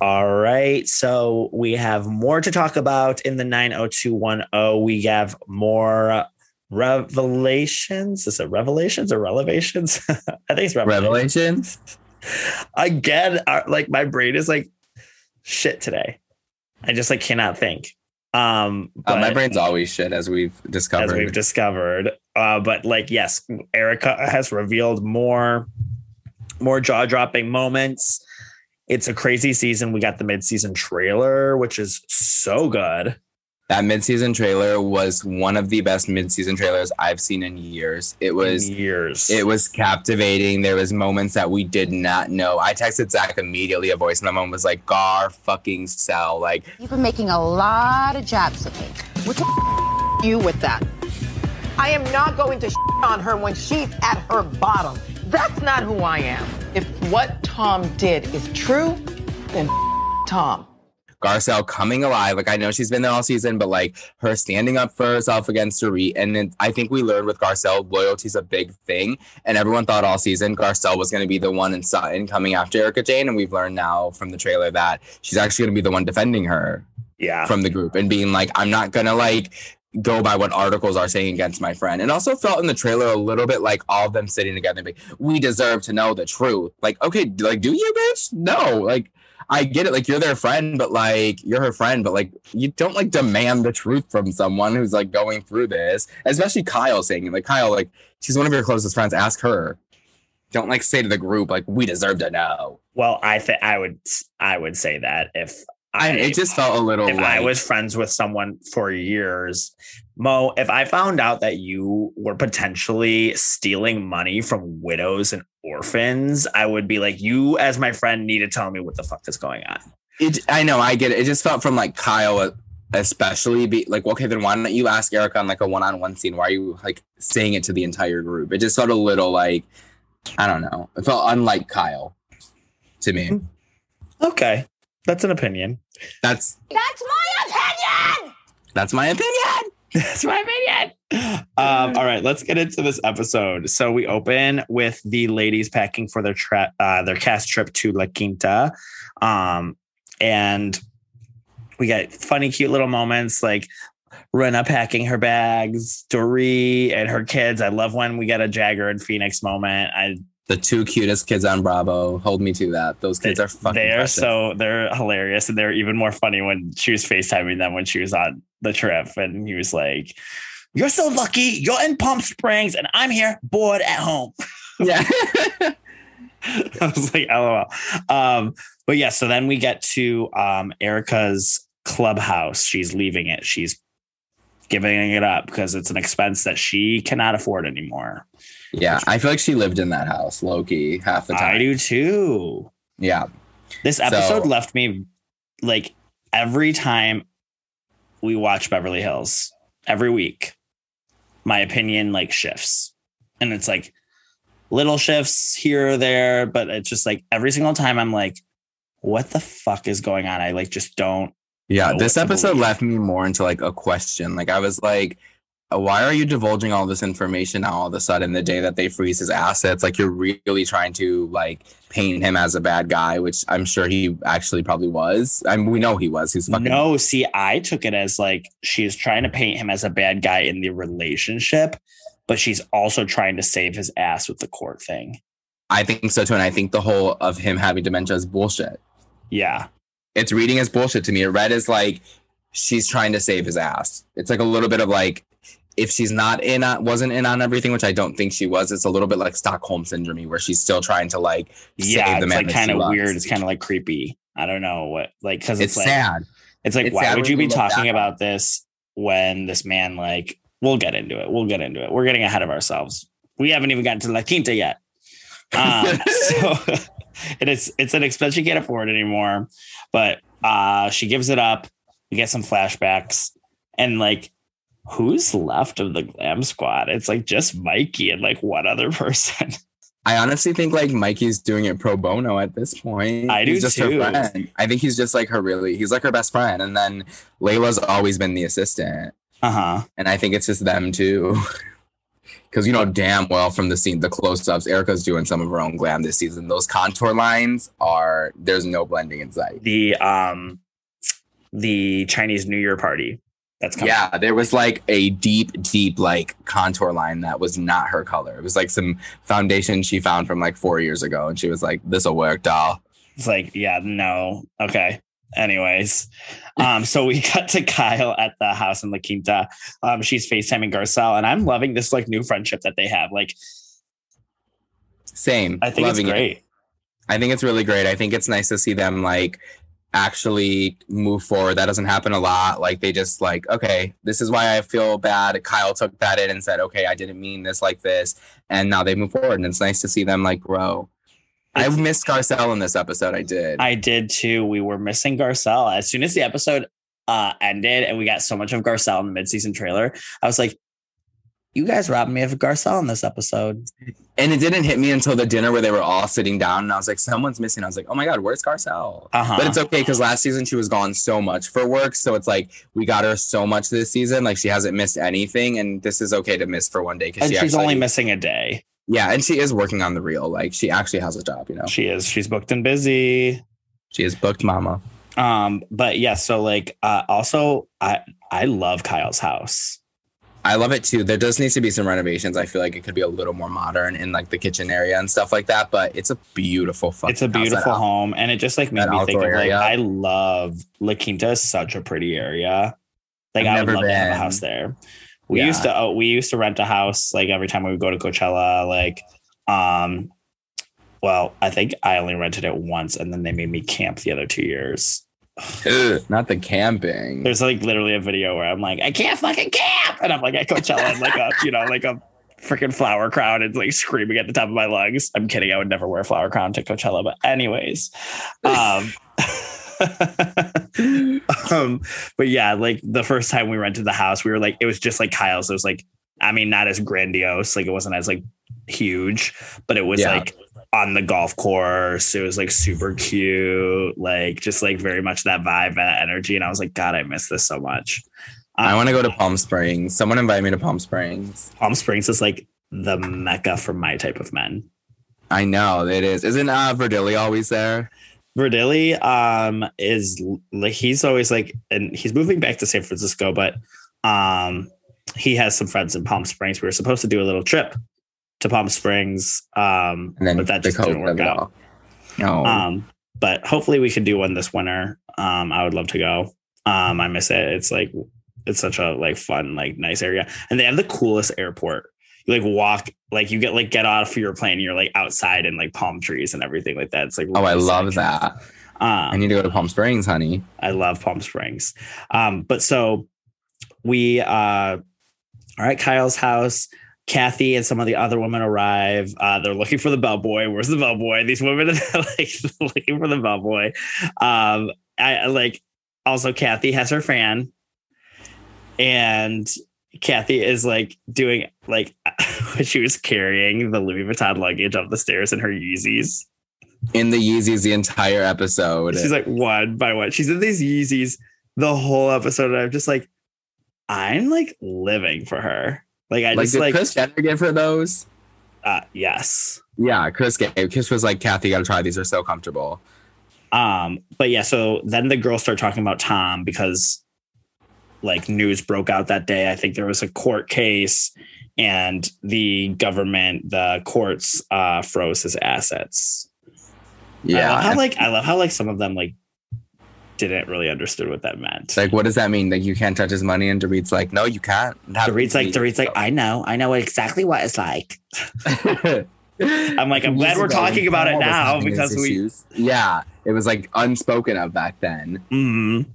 All right. So we have more to talk about in the 90210. We have more revelations. Is it revelations or revelations? (laughs) I think it's revelations. Revelations. (laughs) Again, uh, like my brain is like shit today. I just like cannot think. Um, Uh, my brain's always shit, as we've discovered. as we've discovered. Uh, but like, yes, Erika has revealed more, more jaw dropping moments. It's a crazy season. We got the mid season trailer, which is so good. that mid-season trailer was one of the best mid-season trailers I've seen in years. It was In years. It was captivating. There was moments that we did not know. I texted Zach immediately a voice memo and was like, "Gar fucking sell." Like You've been making a lot of jabs at me. What's you with that? I am not going to (laughs) on her when she's at her bottom. That's not who I am. If what Tom did is true, then Tom. Garcelle coming alive. Like I know she's been there all season, but like her standing up for herself against Dorit. And then I think we learned with Garcelle, loyalty's a big thing. And everyone thought all season Garcelle was going to be the one in Sutton coming after Erika Jayne. And we've learned now from the trailer that she's actually going to be the one defending her yeah. from the group and being like, I'm not gonna like go by what articles are saying against my friend. And also felt in the trailer a little bit like all of them sitting together being, we deserve to know the truth. Like, okay, like, do you bitch? No, like I get it, like you're their friend, but like you're her friend, but like you don't like demand the truth from someone who's like going through this, especially Kyle saying it. Like Kyle, like she's one of your closest friends. Ask her. Don't like say to the group, like, we deserve to know. Well, I think I would I would say that if I, it just felt a little if like I was friends with someone for years, Mo, if I found out that you were potentially stealing money from widows and orphans, I would be like, you as my friend need to tell me what the fuck is going on. it i know i get it. It just felt from like kyle especially be like okay then why don't you ask erika on like a one-on-one scene? Why are you like saying it to the entire group? It just felt a little like i don't know. It felt unlike kyle to me. Hmm. Okay. That's an opinion. that's That's my opinion! that's my opinion (laughs) That's my opinion. Um, all right, let's get into this episode. So we open with the ladies packing for their tra- uh, their cast trip to La Quinta, um, and we get funny, cute little moments like Rinna packing her bags, Dorit and her kids. I love when we get a Jagger and Phoenix moment. I the two cutest kids on bravo hold me to that those kids are fucking they are precious. so they're hilarious and they're even more funny when she was FaceTiming them when she was on the trip and he was like, You're so lucky, you're in Palm Springs and I'm here bored at home. (laughs) yeah I was like, LOL. Um, but yeah, so then we get to um Erika's clubhouse. She's leaving it. She's giving it up because it's an expense that she cannot afford anymore. Yeah i feel like she lived in that house loki half the time I do too. yeah This episode So- left me like every time we watch Beverly Hills, every week, my opinion like shifts. And it's like little shifts here or there, but it's just like every single time I'm like, what the fuck is going on? I like just don't. Yeah, this episode left me more into like a question. Like I was like, why are you divulging all this information now all of a sudden the day that they freeze his assets? Like you're really trying to like paint him as a bad guy, which I'm sure he actually probably was. I mean, we know he was. He's fucking No, see, I took it as like she's trying to paint him as a bad guy in the relationship, but she's also trying to save his ass with the court thing. I think so too. And I think the whole of him having dementia is bullshit. Yeah. It's reading as bullshit to me. It read as like she's trying to save his ass. It's like a little bit of like if she's not in on wasn't in on everything, which I don't think she was, it's a little bit like Stockholm syndrome where she's still trying to like yeah, save the it's like kind of weird. It's kind of like creepy. I don't know what like because it's, It's like sad. It's like It's why would you be talking about this when this man like we'll get into it. We'll get into it. We're getting ahead of ourselves. We haven't even gotten to La Quinta yet. Um, (laughs) so (laughs) and it's it's an expense she can't afford anymore. But uh she gives it up. We get some flashbacks, and like who's left of the glam squad? It's like just Mikey and like one other (laughs) person. I honestly think like Mikey's doing it pro bono at this point. I do just too. her friend. I think he's just like her really. He's like her best friend, and then Layla's always been the assistant, Uh huh. and I think it's just them too. (laughs) Because you know damn well from the scene, the close-ups, Erika's doing some of her own glam this season. Those contour lines are there's no blending in sight. The um the Chinese New Year party. That's coming. Yeah, there was like a deep, deep like contour line that was not her color. It was like some foundation she found from like four years ago, and she was like, "This'll work, doll." It's like, yeah, no. Okay. Anyways, um, so we (laughs) cut to Kyle at the house in La Quinta. Um, she's FaceTiming Garcelle, and I'm loving this like new friendship that they have. Like, Same. I think Loving it's it. great. I think it's really great. I think it's nice to see them like actually move forward. That doesn't happen a lot. Like they just like, okay, this is why I feel bad. Kyle took that in and said, okay, I didn't mean this like this, and now they move forward. And it's nice to see them like grow. I missed Garcelle in this episode. I did. I did too. We were missing Garcelle as soon as the episode uh, ended, and we got so much of Garcelle in the mid-season trailer. I was like, "You guys robbed me of Garcelle in this episode." and it didn't hit me until the dinner where they were all sitting down, and I was like, someone's missing. I was like, oh my god, where's Garcelle? Uh-huh. But it's okay because last season she was gone so much for work, so it's like we got her so much this season. Like she hasn't missed anything, and this is okay to miss for one day because she she's actually, only missing a day. yeah, and she is working on the reel. Like she actually has a job, you know. She is. She's booked and busy. She is booked, mama. Um, but yeah, so like uh also I I love Kyle's house. I love it too. There does need to be some renovations. I feel like it could be a little more modern in like the kitchen area and stuff like that. But it's a beautiful fucking It's a beautiful out- home. And it just like made me think of outdoor like. I love La Quinta is such a pretty area. Like I've I would love to have a house there. We Yeah. used to oh, we used to rent a house like every time we would go to Coachella, like um well, I think I only rented it once and then they made me camp the other two years. Not the camping. There's like literally a video where I'm like, I can't fucking camp. And I'm like at Coachella and like a, you know, like a freaking flower crown and like screaming at the top of my lungs. I'm kidding. I would never wear a flower crown to Coachella. But anyways, um, (laughs) um, but yeah, like the first time we rented the house, we were like, it was just like Kyle's. It was like, I mean, not as grandiose. Like it wasn't as like huge, but it was Yeah. like on the golf course. It was like super cute, like just like very much that vibe and that energy. And I was like, God, I miss this so much. I want to go to Palm Springs. Someone invite me to Palm Springs. Palm Springs is like the mecca for my type of men. I know it is. Isn't uh Verdilli always there? Verdilli um is like he's always like and he's moving back to San Francisco, but um he has some friends in Palm Springs. We were supposed to do a little trip to Palm Springs, um, And then but that the just didn't work out. No. Um, but hopefully we can do one this winter. Um, I would love to go. Um, I miss it. It's like it's such a like fun, like nice area, and they have the coolest airport. You like walk, like you get like get off your plane, and you're like outside in like palm trees and everything like that. It's like oh, I really love that. Um, I need to go to Palm Springs, honey. I love Palm Springs. Um, but so we uh at Kyle's house. Kathy and some of the other women arrive. Uh, they're looking for the bellboy. Where's the bellboy? These women are (laughs) like looking for the bellboy. Um, I like also Kathy has her fan, and Kathy is like doing like (laughs) when she was carrying the Louis Vuitton luggage up the stairs in her Yeezys. In the Yeezys, the entire episode. She's like one by one. She's in these Yeezys the whole episode. And I'm just like, I'm like living for her. Like I like, just did like, Kris Jenner give her those? uh, yes. Yeah, Kris gave. Kris was like, Kathy, you gotta try these. They're so comfortable. Um, but yeah, so then the girls start talking about Tom because like news broke out that day. I think there was a court case and the government, the courts uh froze his assets. I Yeah. love how like I love how like some of them like didn't really understood what that meant. like, what does that mean? Like, you can't touch his money? And Dorit's like, no, you can't. Have Dorit's like, Dorit's like, I know, I know exactly what it's like. (laughs) I'm like, I'm glad we're talking about it now because we, Yeah, it was like unspoken of back then. Mhm.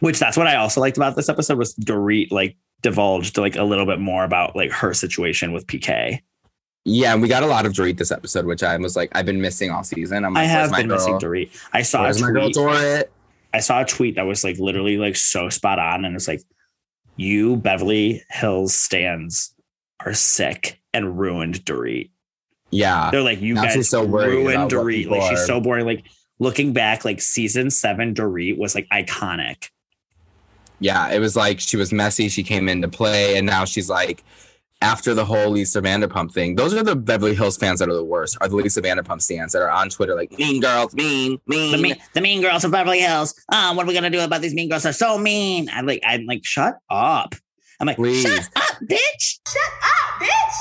which that's what I also liked about this episode was Dorit like divulged like a little bit more about like her situation with PK. Yeah, and we got a lot of Dorit this episode, which I was like, I've been missing all season. I'm like, I have been missing girl? Dorit. I saw Where's my girl. Dorit? I saw a tweet that was like literally like so spot on, and it's like, you Beverly Hills stands are sick and ruined Dorit. Yeah. They're like, you Now guys so ruined Dorit. Like she's so boring. Like looking back, like season seven Dorit was like iconic. Yeah, it was like she was messy. She came into play, and now she's like, after the whole Lisa Vanderpump thing, those are the Beverly Hills fans that are the worst. Are the Lisa Vanderpump fans that are on Twitter like mean girls, mean, mean. The mean, the mean girls of Beverly Hills. Um, what are we gonna do about these mean girls? They're so mean. I'm like, I'm like, shut up. I'm like, Please. shut up, bitch. Shut up, bitch.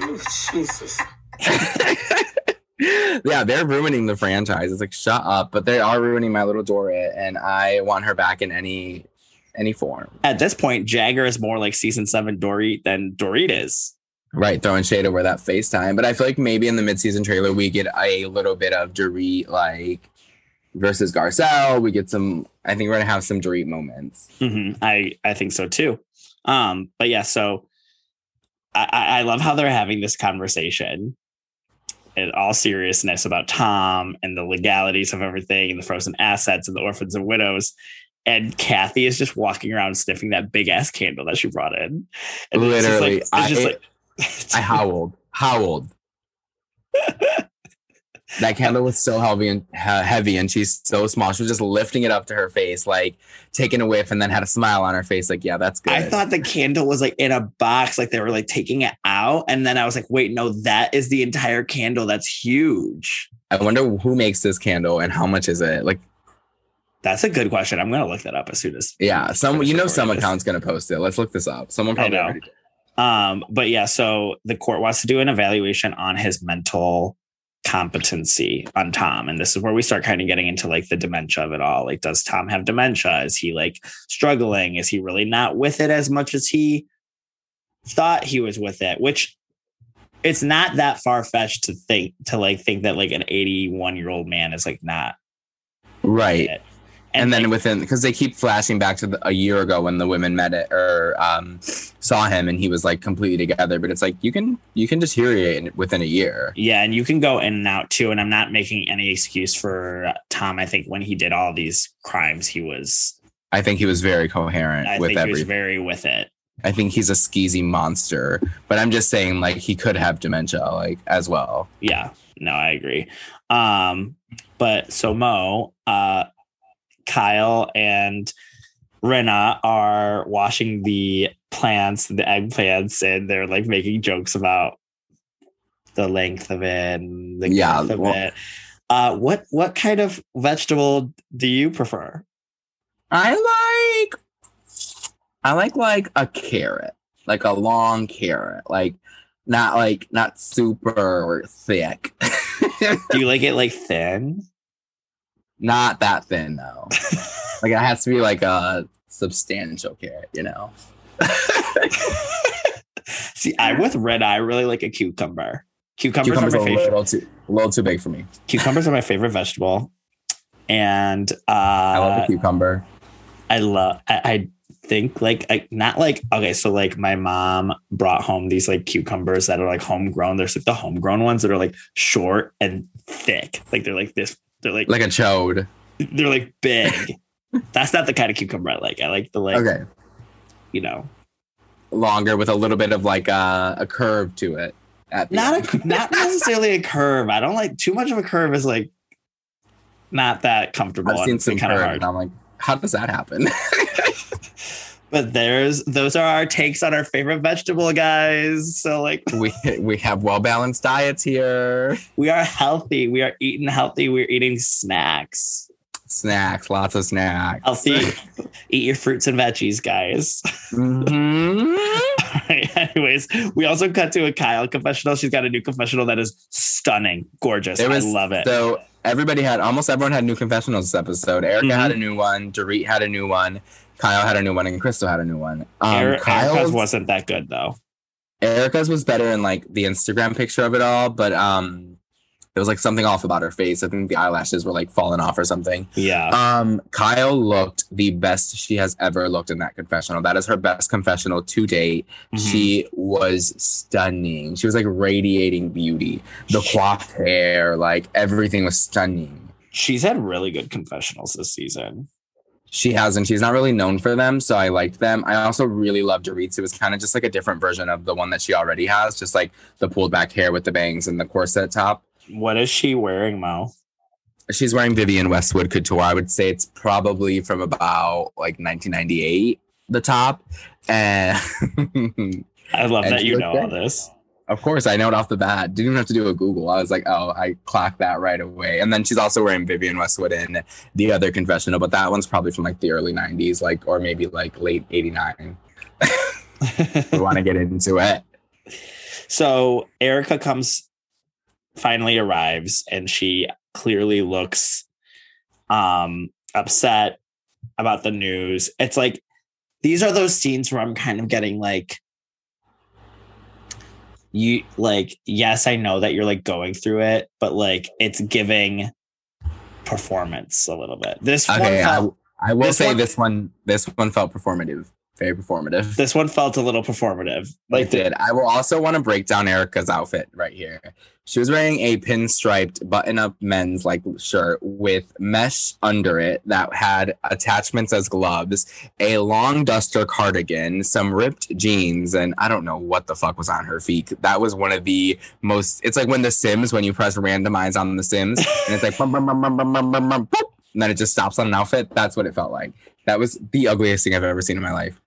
(laughs) Ooh, Jesus. (laughs) yeah, they're ruining the franchise. It's like shut up, but they are ruining my little Dorit, and I want her back in any any form. At this point, Jagger is more like season seven Dorit than Dorit is. Right, throwing shade over that FaceTime. But I feel like maybe in the midseason trailer we get a little bit of Dorit like versus Garcelle. We get some. I think we're gonna have some Dorit moments. hmm I I think so too. Um, but yeah, so I, I I love how they're having this conversation in all seriousness about Tom and the legalities of everything and the frozen assets and the orphans and widows. And Kathy is just walking around sniffing that big ass candle that she brought in. And it's just like- Literally, it's I, just it- like I (laughs) howled, howled. that candle was so heavy and heavy, and she's so small. She was just lifting it up to her face, like taking a whiff, and then had a smile on her face. Like, yeah, that's good. I thought the candle was like in a box, like they were like taking it out. And then I was like, wait, no, that is the entire candle. That's huge. I wonder who makes this candle and how much is it? Like, That's a good question. I'm gonna look that up as soon as yeah, some you know some this. account's gonna post it. Let's look this up. Someone I probably know. already did. Um, but yeah, so the court wants to do an evaluation on his mental competency on Tom. And this is where we start kind of getting into like the dementia of it all. Like, does Tom have dementia? Is he like struggling? Is he really not with it as much as he thought he was with it? Which it's not that far fetched to think to like think that like an 81 year old man is like not Right. it. And, then like, within because they keep flashing back to the, a year ago when the women met it or um, saw him and he was like completely together. But it's like you can you can deteriorate within a year. Yeah, and you can go in and out too. And I'm not making any excuse for Tom. I think when he did all these crimes, he was. I think he was very coherent I with think he was everything. very with it. I think he's a skeezy monster. But I'm just saying like he could have dementia like as well. Yeah, no, I agree. Um, but so Mo, uh, Kyle, and Rinna are washing the plants, the eggplants, and they're like making jokes about the length of it and the Yeah, of well- it. Uh, what what kind of vegetable do you prefer? I like I like like a carrot, like a long carrot, like not like not super thick. (laughs) Do you like it like thin? Not that thin though. (laughs) like it has to be like a substantial carrot, you know. (laughs) See, I'm with red eye. Really like a cucumber. Cucumbers, Cucumbers are my a little too a little too big for me. Cucumbers are my favorite vegetable, and uh, I love a cucumber. I love. I, I think like I, not like okay. So like my mom brought home these like cucumbers that are like homegrown. There's like the homegrown ones that are like short and thick. Like they're like this. They're like Like a chode. they're like big. (laughs) That's not the kind of cucumber I like. I like the like Okay. you know Longer with a little bit of like a, a curve to it. At not a not (laughs) necessarily a curve. I don't like too much of a curve. Is like not that comfortable. I've seen some kind of hard. and I'm like, how does that happen? (laughs) But there's those are our takes on our favorite vegetable, guys. So like (laughs) we we have well balanced diets here. we are healthy. We are eating healthy. We're eating snacks. Snacks, lots of snacks. Healthy. (laughs) Eat your fruits and veggies, guys. Mhm. (laughs) All right. Anyways, we also cut to a Kyle confessional. She's got a new confessional that is stunning, gorgeous. It was I love it. So everybody had almost everyone had new confessionals this episode. Erika had Mhm. a new one, Dorit had a new one, Kyle had a new one, and Crystal had a new one. Um, Eric, Kyle's wasn't that good though. Erika's was better in like the Instagram picture of it all, but um, there was like something off about her face. I think the eyelashes were like falling off or something. Yeah. Um, Kyle looked the best she has ever looked in that confessional. That is her best confessional to date. Mhm. She was stunning. She was like radiating beauty. The coiffed hair, like everything was stunning. She's had really good confessionals this season. She hasn't. She's not really known for them, so I liked them. I also really loved Dorit's. It was kind of just like a different version of the one that she already has, just like the pulled back hair with the bangs and the corset top. What is she wearing, Mo? She's wearing Vivienne Westwood couture. I would say it's probably from about like 1998, the top. And (laughs) I love And that you know all this. Of course, I know it off the bat. Didn't even have to do a Google. I was like, oh, I clocked that right away. And then she's also wearing Vivienne Westwood in the other confessional, but that one's probably from like the early 90s, like or maybe like late 89. (laughs) we want to get into it. So Erika comes, finally arrives, and she clearly looks um upset about the news. It's like these are those scenes where I'm kind of getting like you like yes, I know that you're like going through it, but like it's giving performance a little bit. This one Okay, I, I will this say one- this one this one felt performative very performative. This one felt a little performative. Like it did. I will also want to break down Erika's outfit right here. She was wearing a pinstriped button-up men's like shirt with mesh under it that had attachments as gloves, a long duster cardigan, some ripped jeans, and I don't know what the fuck was on her feet. That was one of the most. It's like when The Sims, when you press randomize on The Sims, and it's like. (laughs) bum, bum, bum, and then it just stops on an outfit. That's what it felt like. That was the ugliest thing I've ever seen in my life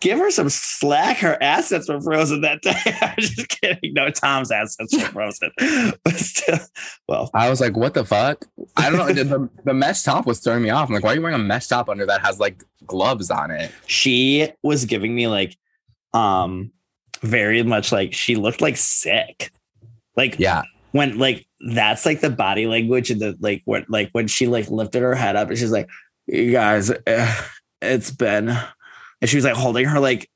give her some slack. Her assets were frozen that day. (laughs) I'm just kidding. No, Tom's assets were frozen. (laughs) But still, well, I was like, what the fuck? I don't know. the, the, mesh top was throwing me off. I'm like, why are you wearing a mesh top under that has like gloves on it? she was giving me like um very much like she looked like sick. Like Yeah. when like that's like the body language and the like what like when she like lifted her head up and she's like, you guys, eh, it's been and she was like holding her like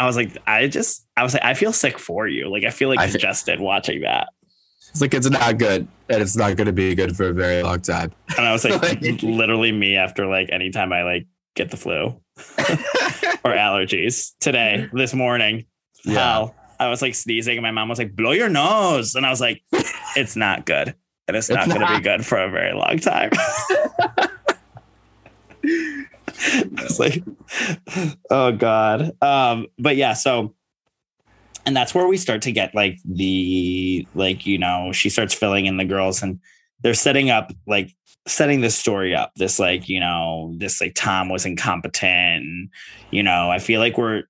I was like, I just I was like, I feel sick for you. Like I feel like I congested watching that. It's like, it's not good. And it's not going to be good for a very long time. And I was like, (laughs) (laughs) literally me after like anytime I like get the flu (laughs) or allergies today, this morning. Yeah. Hell, I was like sneezing and my mom was like, blow your nose. And I was like, it's not good. And it's not It's going to be good for a very long time. (laughs) I was like, oh God. Um, but yeah, so and that's where we start to get like the like, you know, she starts filling in the girls and they're setting up like setting this story up. This like, you know, this like Tom was incompetent. And, you know, I feel like we're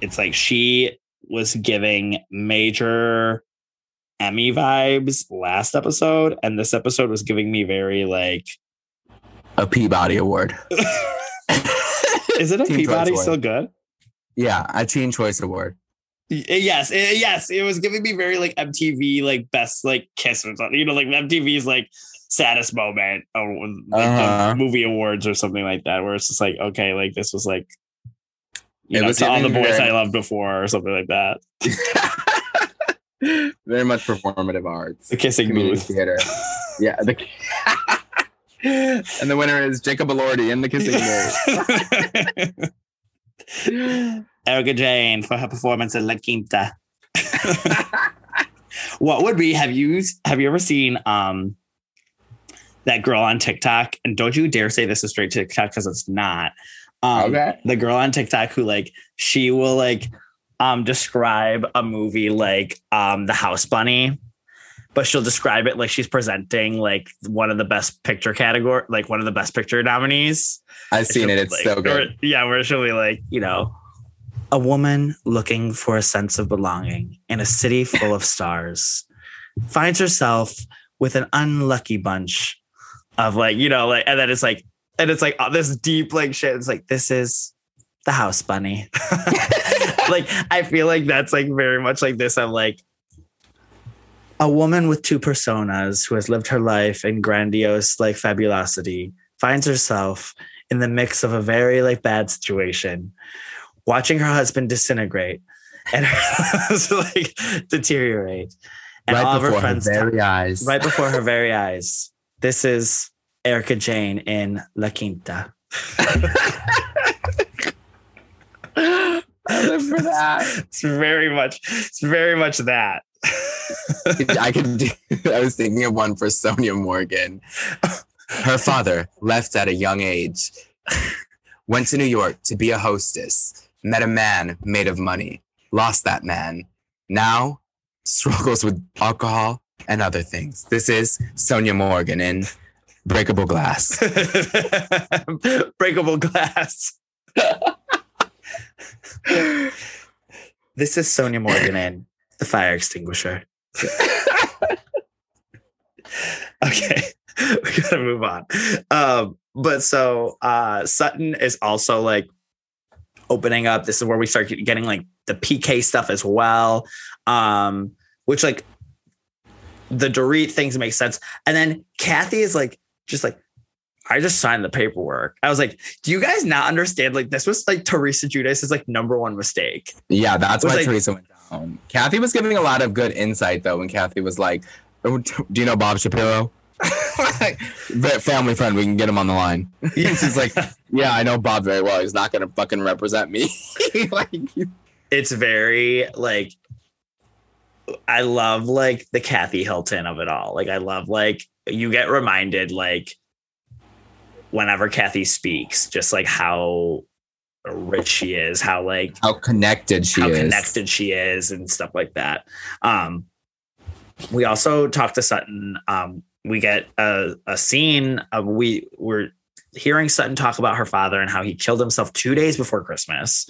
it's like she was giving major Emmy vibes last episode, and this episode was giving me very like A Peabody Award. (laughs) (laughs) is it a Teen Peabody Award. still good? Yeah, a Teen Choice Award. Yes, eh, yes. It was giving me very like MTV like best like kiss or something. You know, like MTV's like saddest moment or like Uh-huh. movie awards or something like that, where it's just like, okay, like this was like you It know, was all the boys very- I loved before or something like that. (laughs) Very much performative arts. The kissing Community booth. theater. Yeah. The, (laughs) and the winner is Jacob Elordi in the kissing booth. (laughs) Erika Jayne for her performance in La Quinta. (laughs) what would be have you have you ever seen um that girl on TikTok? And don't you dare say this is straight TikTok because it's not. Um Okay. the girl on TikTok who like she will like um describe a movie like um The House Bunny. But she'll describe it like she's presenting like one of the best picture category, like one of the best picture nominees. I've seen it. It's Like, so good. or- yeah, where she'll be like, you know, a woman looking for a sense of belonging in a city full of stars finds herself with an unlucky bunch of like, you know, like, and then it's like, and it's like oh, this deep like shit. It's like, this is the house bunny. (laughs) like, I feel like that's like very much like this. I'm like, a woman with two personas who has lived her life in grandiose like fabulosity finds herself in the mix of a very like bad situation watching her husband disintegrate and her (laughs) like deteriorate and right all of her before her friends very eyes. right before her (laughs) very eyes. This is Erika Jayne in La Quinta. (laughs) I live for that. It's very much, it's very much that. (laughs) I could. Do, (laughs) I was thinking of one for Sonja Morgan. Her father left at a young age, (laughs) went to New York to be a hostess, met a man made of money, lost that man, now struggles with alcohol and other things. This is Sonja Morgan in Breakable Glass. Breakable glass. this is Sonja Morgan in The Fire Extinguisher. (laughs) okay, (laughs) we gotta move on. Um, but so uh Sutton is also like opening up. This is where we start getting like the PK stuff as well. Um, which like the Dorit things make sense. And then Kathy is like just like I just signed the paperwork. I was like, do you guys not understand? Like, this was like Teresa Giudice's is like number one mistake. Yeah, that's why like- Teresa went down. Um, Kathy was giving a lot of good insight though when Kathy was like, oh, do you know Bob Shapiro? (laughs) Ve- Family friend, we can get him on the line. (laughs) She's like, yeah, I know Bob very well. He's not gonna fucking represent me. (laughs) like, It's very like I love like the Kathy Hilton of it all. Like I love like you get reminded like whenever Kathy speaks, just like how rich she is, how like how connected she how is. connected she is and stuff like that. Um, we also talk to Sutton. Um, we get a, a scene of we were hearing Sutton talk about her father and how he killed himself two days before Christmas.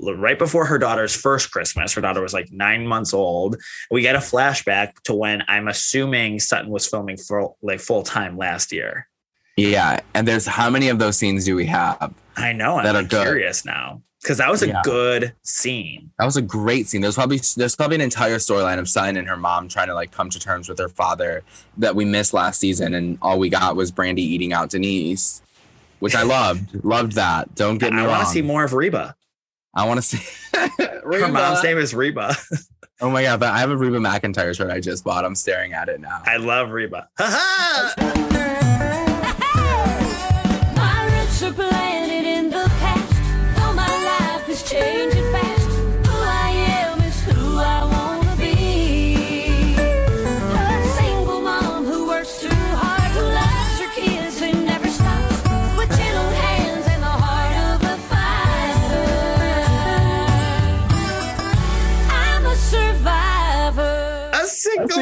Right before her daughter's first Christmas, her daughter was like nine months old. We get a flashback to when I'm assuming Sutton was filming for like full time last year. Yeah, and there's how many of those scenes do we have? I know. I'm That are like, good. curious now because that was a Yeah. good scene. That was a great scene. There's probably there's probably an entire storyline of Sutton and her mom trying to like come to terms with her father that we missed last season, and all we got was Brandi eating out Denise, which I loved. (laughs) loved that. Don't get me I wrong. I want to see more of Reba. I want to see. (laughs) Her mom's name is Reba. (laughs) Oh my god! But I have a Reba McEntire shirt I just bought. I'm staring at it now. I love Reba. My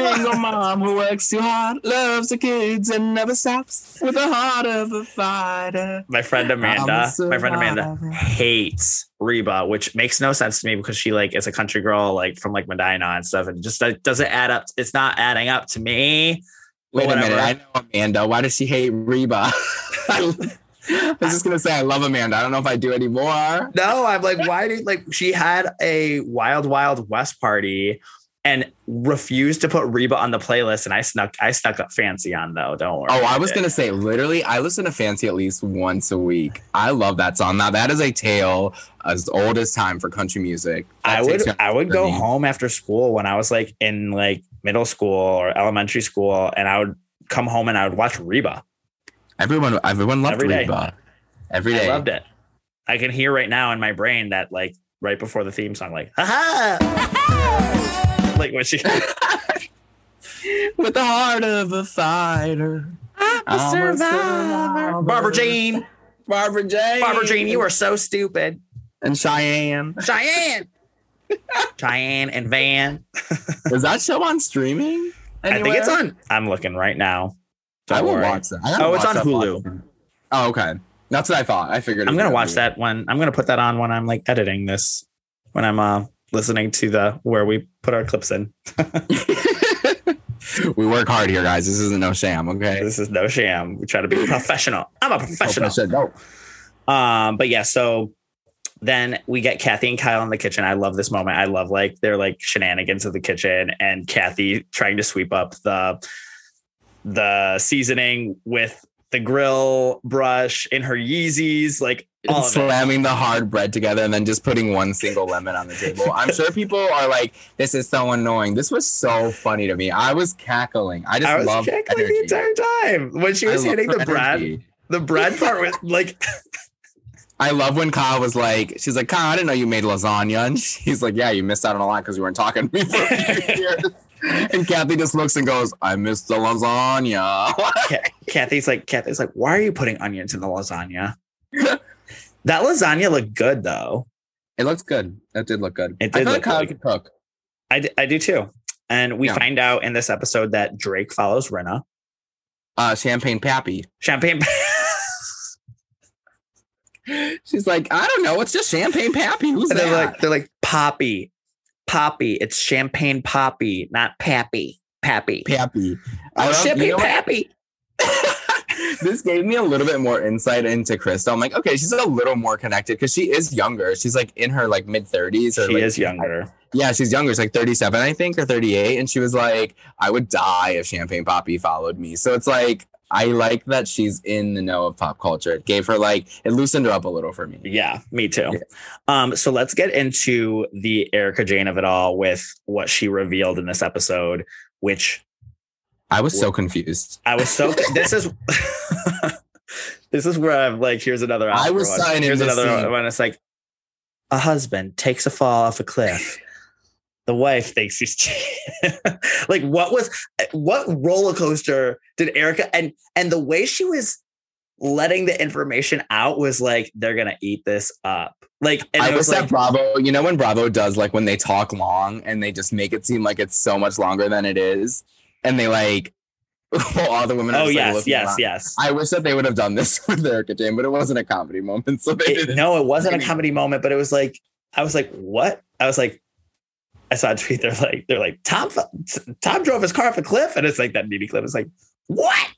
single, single mom who works too hard, loves her kids, and never stops with the heart of a fighter. My friend Amanda, my friend Amanda hates Reba, which makes no sense to me because she like is a country girl like from like Medina and stuff, and just like, doesn't add up. It's not adding up to me. Wait a minute. I know Amanda. Why does she hate Reba? (laughs) I was just gonna say I love Amanda. I don't know if I do anymore. No, I'm like, why did like she had a Wild Wild West party and refused to put Reba on the playlist, and I snuck I snuck up Fancy on though. Don't worry. Oh, I was did. gonna say literally, I listen to Fancy at least once a week. I love that song. Now that is a tale as old as time for country music. That I would I would go journey. home after school when I was like in like middle school or elementary school, and I would come home and I would watch Reba. Everyone, everyone loved Every day. Reba. Every day. I loved it. I can hear right now in my brain that like right before the theme song, like ha (laughs) (laughs) like when she With the heart of a fighter. I'm a survivor. Barbra Jean, Barbara Jane. Barbra Jean, you are so stupid. and Cheyenne. Cheyenne, Cheyenne and Van. Is that show on streaming? I think it's on. I'm looking right now. I Don't will worry. watch that. I gotta Oh, it's on Hulu. podcast. Oh, okay. That's what I thought. I figured. I'm gonna watch Hulu. that when I'm gonna put that on when I'm like editing this. When I'm uh listening to the where we put our clips in. (laughs) we work hard here, guys. This isn't no sham. Okay. This is no sham. We try to be professional. I'm a professional. Professional. Um, but yeah, so then we get Kathy and Kyle in the kitchen. I love this moment. I love like their like shenanigans of the kitchen and Kathy trying to sweep up the the seasoning with the grill brush in her Yeezys. Like All of it. Slamming the hard bread together and then just putting one single lemon on the table. I'm sure people are like, "This is so annoying." This was so funny to me. I was cackling. I just I was love cackling energy. the entire time when she was love hitting the bread. The bread part was like, (laughs) I love when Kyle was like, she's like, Kyle, I didn't know you made lasagna. And he's like, yeah, you missed out on a lot because you weren't talking to me for a few (laughs) years. And Kathy just looks and goes, I missed the lasagna. Kathy's like, Kathy's like, why are you putting onions in the lasagna? (laughs) that lasagna looked good though. it looks good. That did look good. It I did feel look like Kyle could cook. I, d- I do too. And we Yeah. find out in this episode that Drake follows Rinna. Uh, Champagne Pappy. Champagne. (laughs) She's like, I don't know. It's just Champagne Pappy. Who's And that? they're like, they're like Poppy, Poppy. It's Champagne Poppy, not Pappy. Pappy. Pappy. I Oh, love- you Champagne know? Pappy. (laughs) this gave me a little bit more insight into Crystal. I'm like, okay, she's a little more connected because she is younger. She's like in her like mid 30s. or She like, is younger. Yeah, she's younger. She's like 37, I think, or 38. And she was like, I would die if Champagne Poppy followed me. So it's like, I like that she's in the know of pop culture. It gave her like, it loosened her up a little for me. Yeah, me too. Yeah. Um, so let's get into the Erika Jayne of it all with what she revealed in this episode, which I was so confused. I was so (laughs) this is (laughs) this is where I'm like, here's another I was one. signing Here's another scene. one. It's like a husband takes a fall off a cliff. The wife thinks he's (laughs) like what was what roller coaster did Erika and and the way she was letting the information out was like they're gonna eat this up. Like and I it was that like Bravo, you know, when Bravo does like when they talk long and they just make it seem like it's so much longer than it is, and they like (laughs) all the women. Are oh just, like, yes looking yes around. yes. I wish that they would have done this (laughs) with Erika Jayne, but it wasn't a comedy moment, so they It- didn't. no, it wasn't a comedy moment, but it was like I was like, what? I was like, I saw a tweet. They're like, they're like, Tom, Tom drove his car off a cliff, and it's like that needy clip. It's like, what?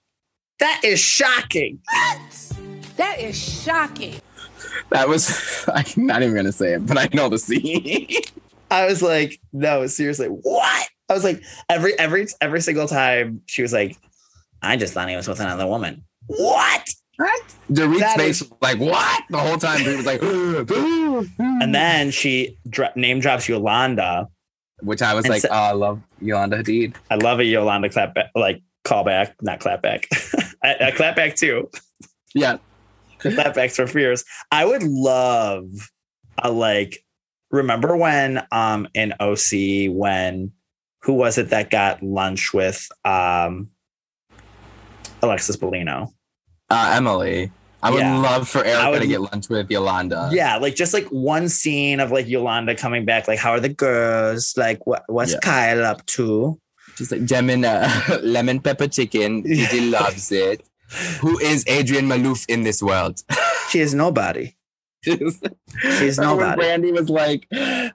That is shocking. What? That is shocking. That was (laughs) I'm not even gonna say it, but I know the scene. I was like, no, seriously, what? I was like, every every every single time she was like, I just thought he was with another woman. What? Dorit's That face is- was like, what? The whole time Dorit was like, (gasps) And then she dro- name drops Yolanda. which I was And like, so- oh, I love Yolanda Hadid. I love a Yolanda clap back, like callback, not clapback. (laughs) a, a clapback too. Yeah. Clapbacks for fears. I would love a like. Remember when um in OC when who was it that got lunch with um Alexis Bellino? Uh, Emily. I would Yeah. love for Erika would- to get lunch with Yolanda. yeah, like just like one scene of like Yolanda coming back. Like, how are the girls? Like, what what's Yeah. Kyle up to? She's like, Gemin, uh, (laughs) lemon pepper chicken. (laughs) Gigi loves it. Who is Adrienne Maloof in this world? (laughs) She is nobody. She's She's nobody. Brandi was like,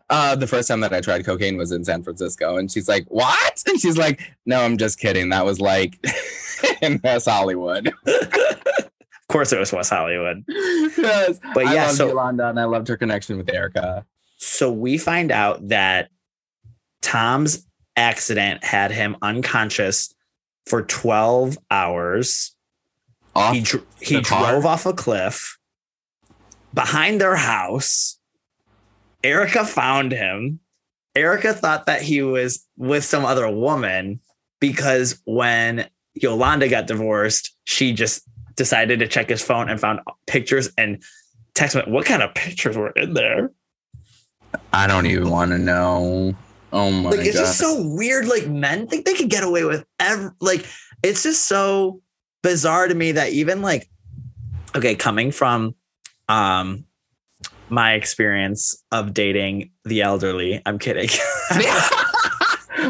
uh, the first time that I tried cocaine was in San Francisco. And she's like, what? And she's like, no, I'm just kidding. That was like (laughs) in West Hollywood. Of course, it was West Hollywood. yes. But I yeah, loved so- Yolanda and I loved her connection with Erika. So we find out that Tom's accident had him unconscious for 12 hours. Off He dr- he car? drove off a cliff behind their house. Erika found him. Erika thought that he was with some other woman because when Yolanda got divorced, she just decided to check his phone and found pictures and text. me, What kind of pictures were in there? I don't even want to know. Oh my god. like it's god. just so weird like men think they could get away with ev- like it's just so bizarre to me that even like okay coming from um my experience of dating the elderly i'm kidding (laughs)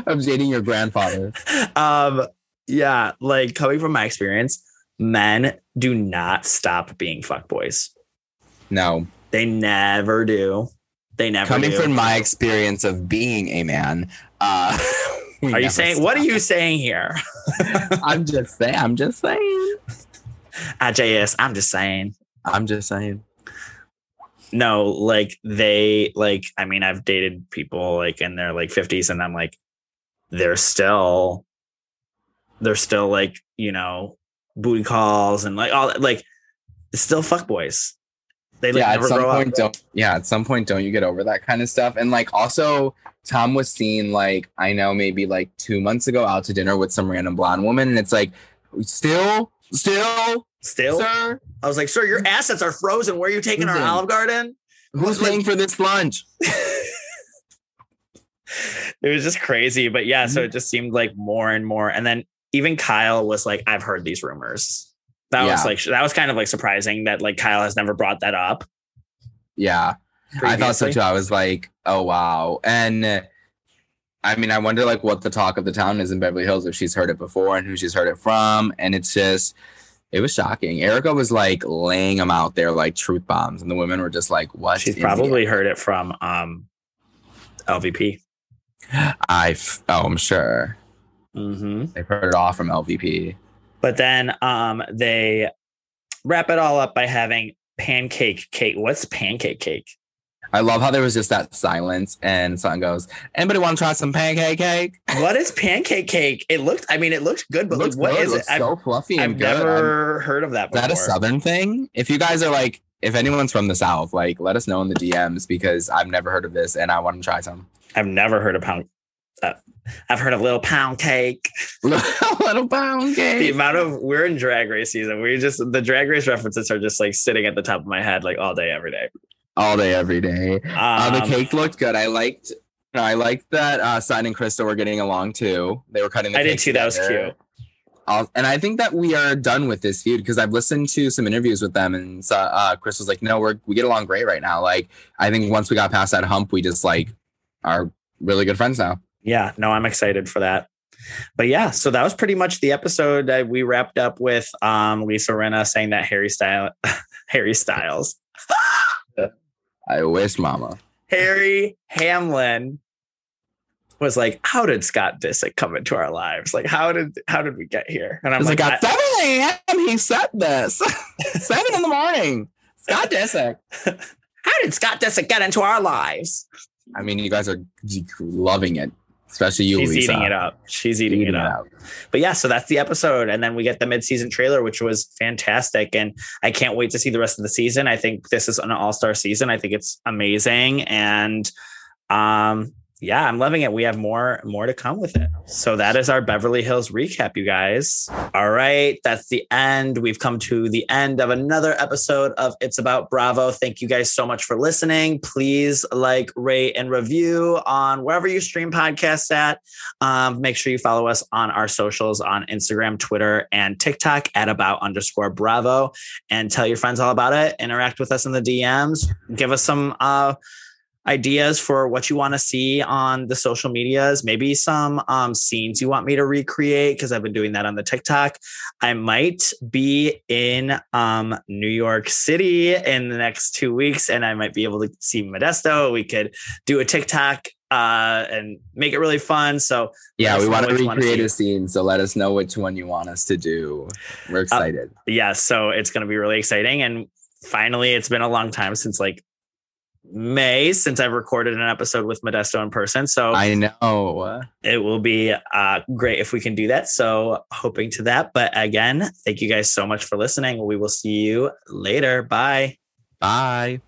I'm dating your grandfather. um yeah like coming from my experience men do not stop being fuckboys No. they never do they never Coming do. from my experience of being a man, uh (laughs) are you saying what are you saying here (laughs) I'm just saying. I'm just saying. IJS, i'm just saying I'm just saying. No like they like i mean i've dated people like in their like 50s and i'm like they're still they're still like you know booty calls and like all that like it's still fuck boys They like, yeah, at some grow point up. don't yeah, at some point don't you get over that kind of stuff? And like also Tom was seen like I know maybe like two months ago out to dinner with some random blonde woman, and it's like still, still, Still, sir, I was like, "Sir, your assets are frozen. Where are you taking our Olive Garden?" who's paying for this lunch? (laughs) It was just crazy, but yeah. Mm-hmm. So it just seemed like more and more, and then even Kyle was like, "I've heard these rumors." That was like that was kind of like surprising that like Kyle has never brought that up. Yeah, I thought so too. I was like, oh wow, and. I mean, I wonder like what the talk of the town is in Beverly Hills if she's heard it before and who she's heard it from. And it's just, it was shocking. Erika was like laying them out there like truth bombs, and the women were just like, "What?" She's probably heard it from um LVP. I f- oh, I'm sure Mm-hmm. they've heard it all from LVP. But then um they wrap it all up by having pancake cake. What's pancake cake? I love how there was just that silence, and someone goes, "Anybody want to try some pancake cake?" What is pancake cake? It looked, I mean, it looked good, but Looks like, what good, is it? looks I've, so fluffy and I've good. never heard of that Is before. that a southern thing? If you guys are like, if anyone's from the south, like, let us know in the DMs because I've never heard of this and I want to try some. I've never heard of pound. Uh, I've heard of little pound cake. (laughs) Little pound cake. The amount of we're in drag race season. We just the drag race references are just like sitting at the top of my head like all day, every day. All day, every day. uh, the Um, cake looked good. I liked. I liked that uh, Sutton and Crystal were getting along too. They were cutting. The I did too. That was cute. I'll- and I think that we are done with this feud because I've listened to some interviews with them, and so, uh, Chris was like, "No, we're we get along great right now. Like, I think once we got past that hump, we just like are really good friends now." yeah no i'm excited for that but yeah so that was pretty much the episode that we wrapped up with um lisa Rinna saying that harry style (laughs) harry styles (laughs) I wish, Mama. harry hamlin was like how did scott disick come into our lives like how did how did we get here and i'm like, like at I- 7 a.m. He said this. (laughs) 7 in the morning. Scott Disick. (laughs) how did scott disick get into our lives I mean, you guys are loving it, especially you, she's Lisa. eating it up she's eating, Eating it up but yeah, so that's the episode. And then we get the mid-season trailer, which was fantastic. And I can't wait to see the rest of the season. I think this is an all-star season. I think it's amazing. And um, yeah, I'm loving it. We have more more to come with it. So that is our Beverly Hills recap, you guys. All right, that's the end. We've come to the end of another episode of It's About Bravo. Thank you guys so much for listening. Please like, rate, and review on wherever you stream podcasts at. Um, make sure you follow us on our socials on Instagram, Twitter, and TikTok at about underscore Bravo, and tell your friends all about it. Interact with us in the DMs. Give us some uh, ideas for what you want to see on the social medias. Maybe some um, scenes you want me to recreate because I've been doing that on the TikTok. I might be in um, New York City in the next two weeks, and I might be able to see Modesto. We could do a TikTok uh, and make it really fun. So Yeah, we want to recreate a scene, so let us know which one you want us to do. We're excited. yeah, so it's going to be really exciting. And finally, it's been a long time since like May since I've recorded an episode with Modesto in person. So I know. it will be uh, great if we can do that. So hoping to that. But again, thank you guys so much for listening. We will see you later. Bye. Bye.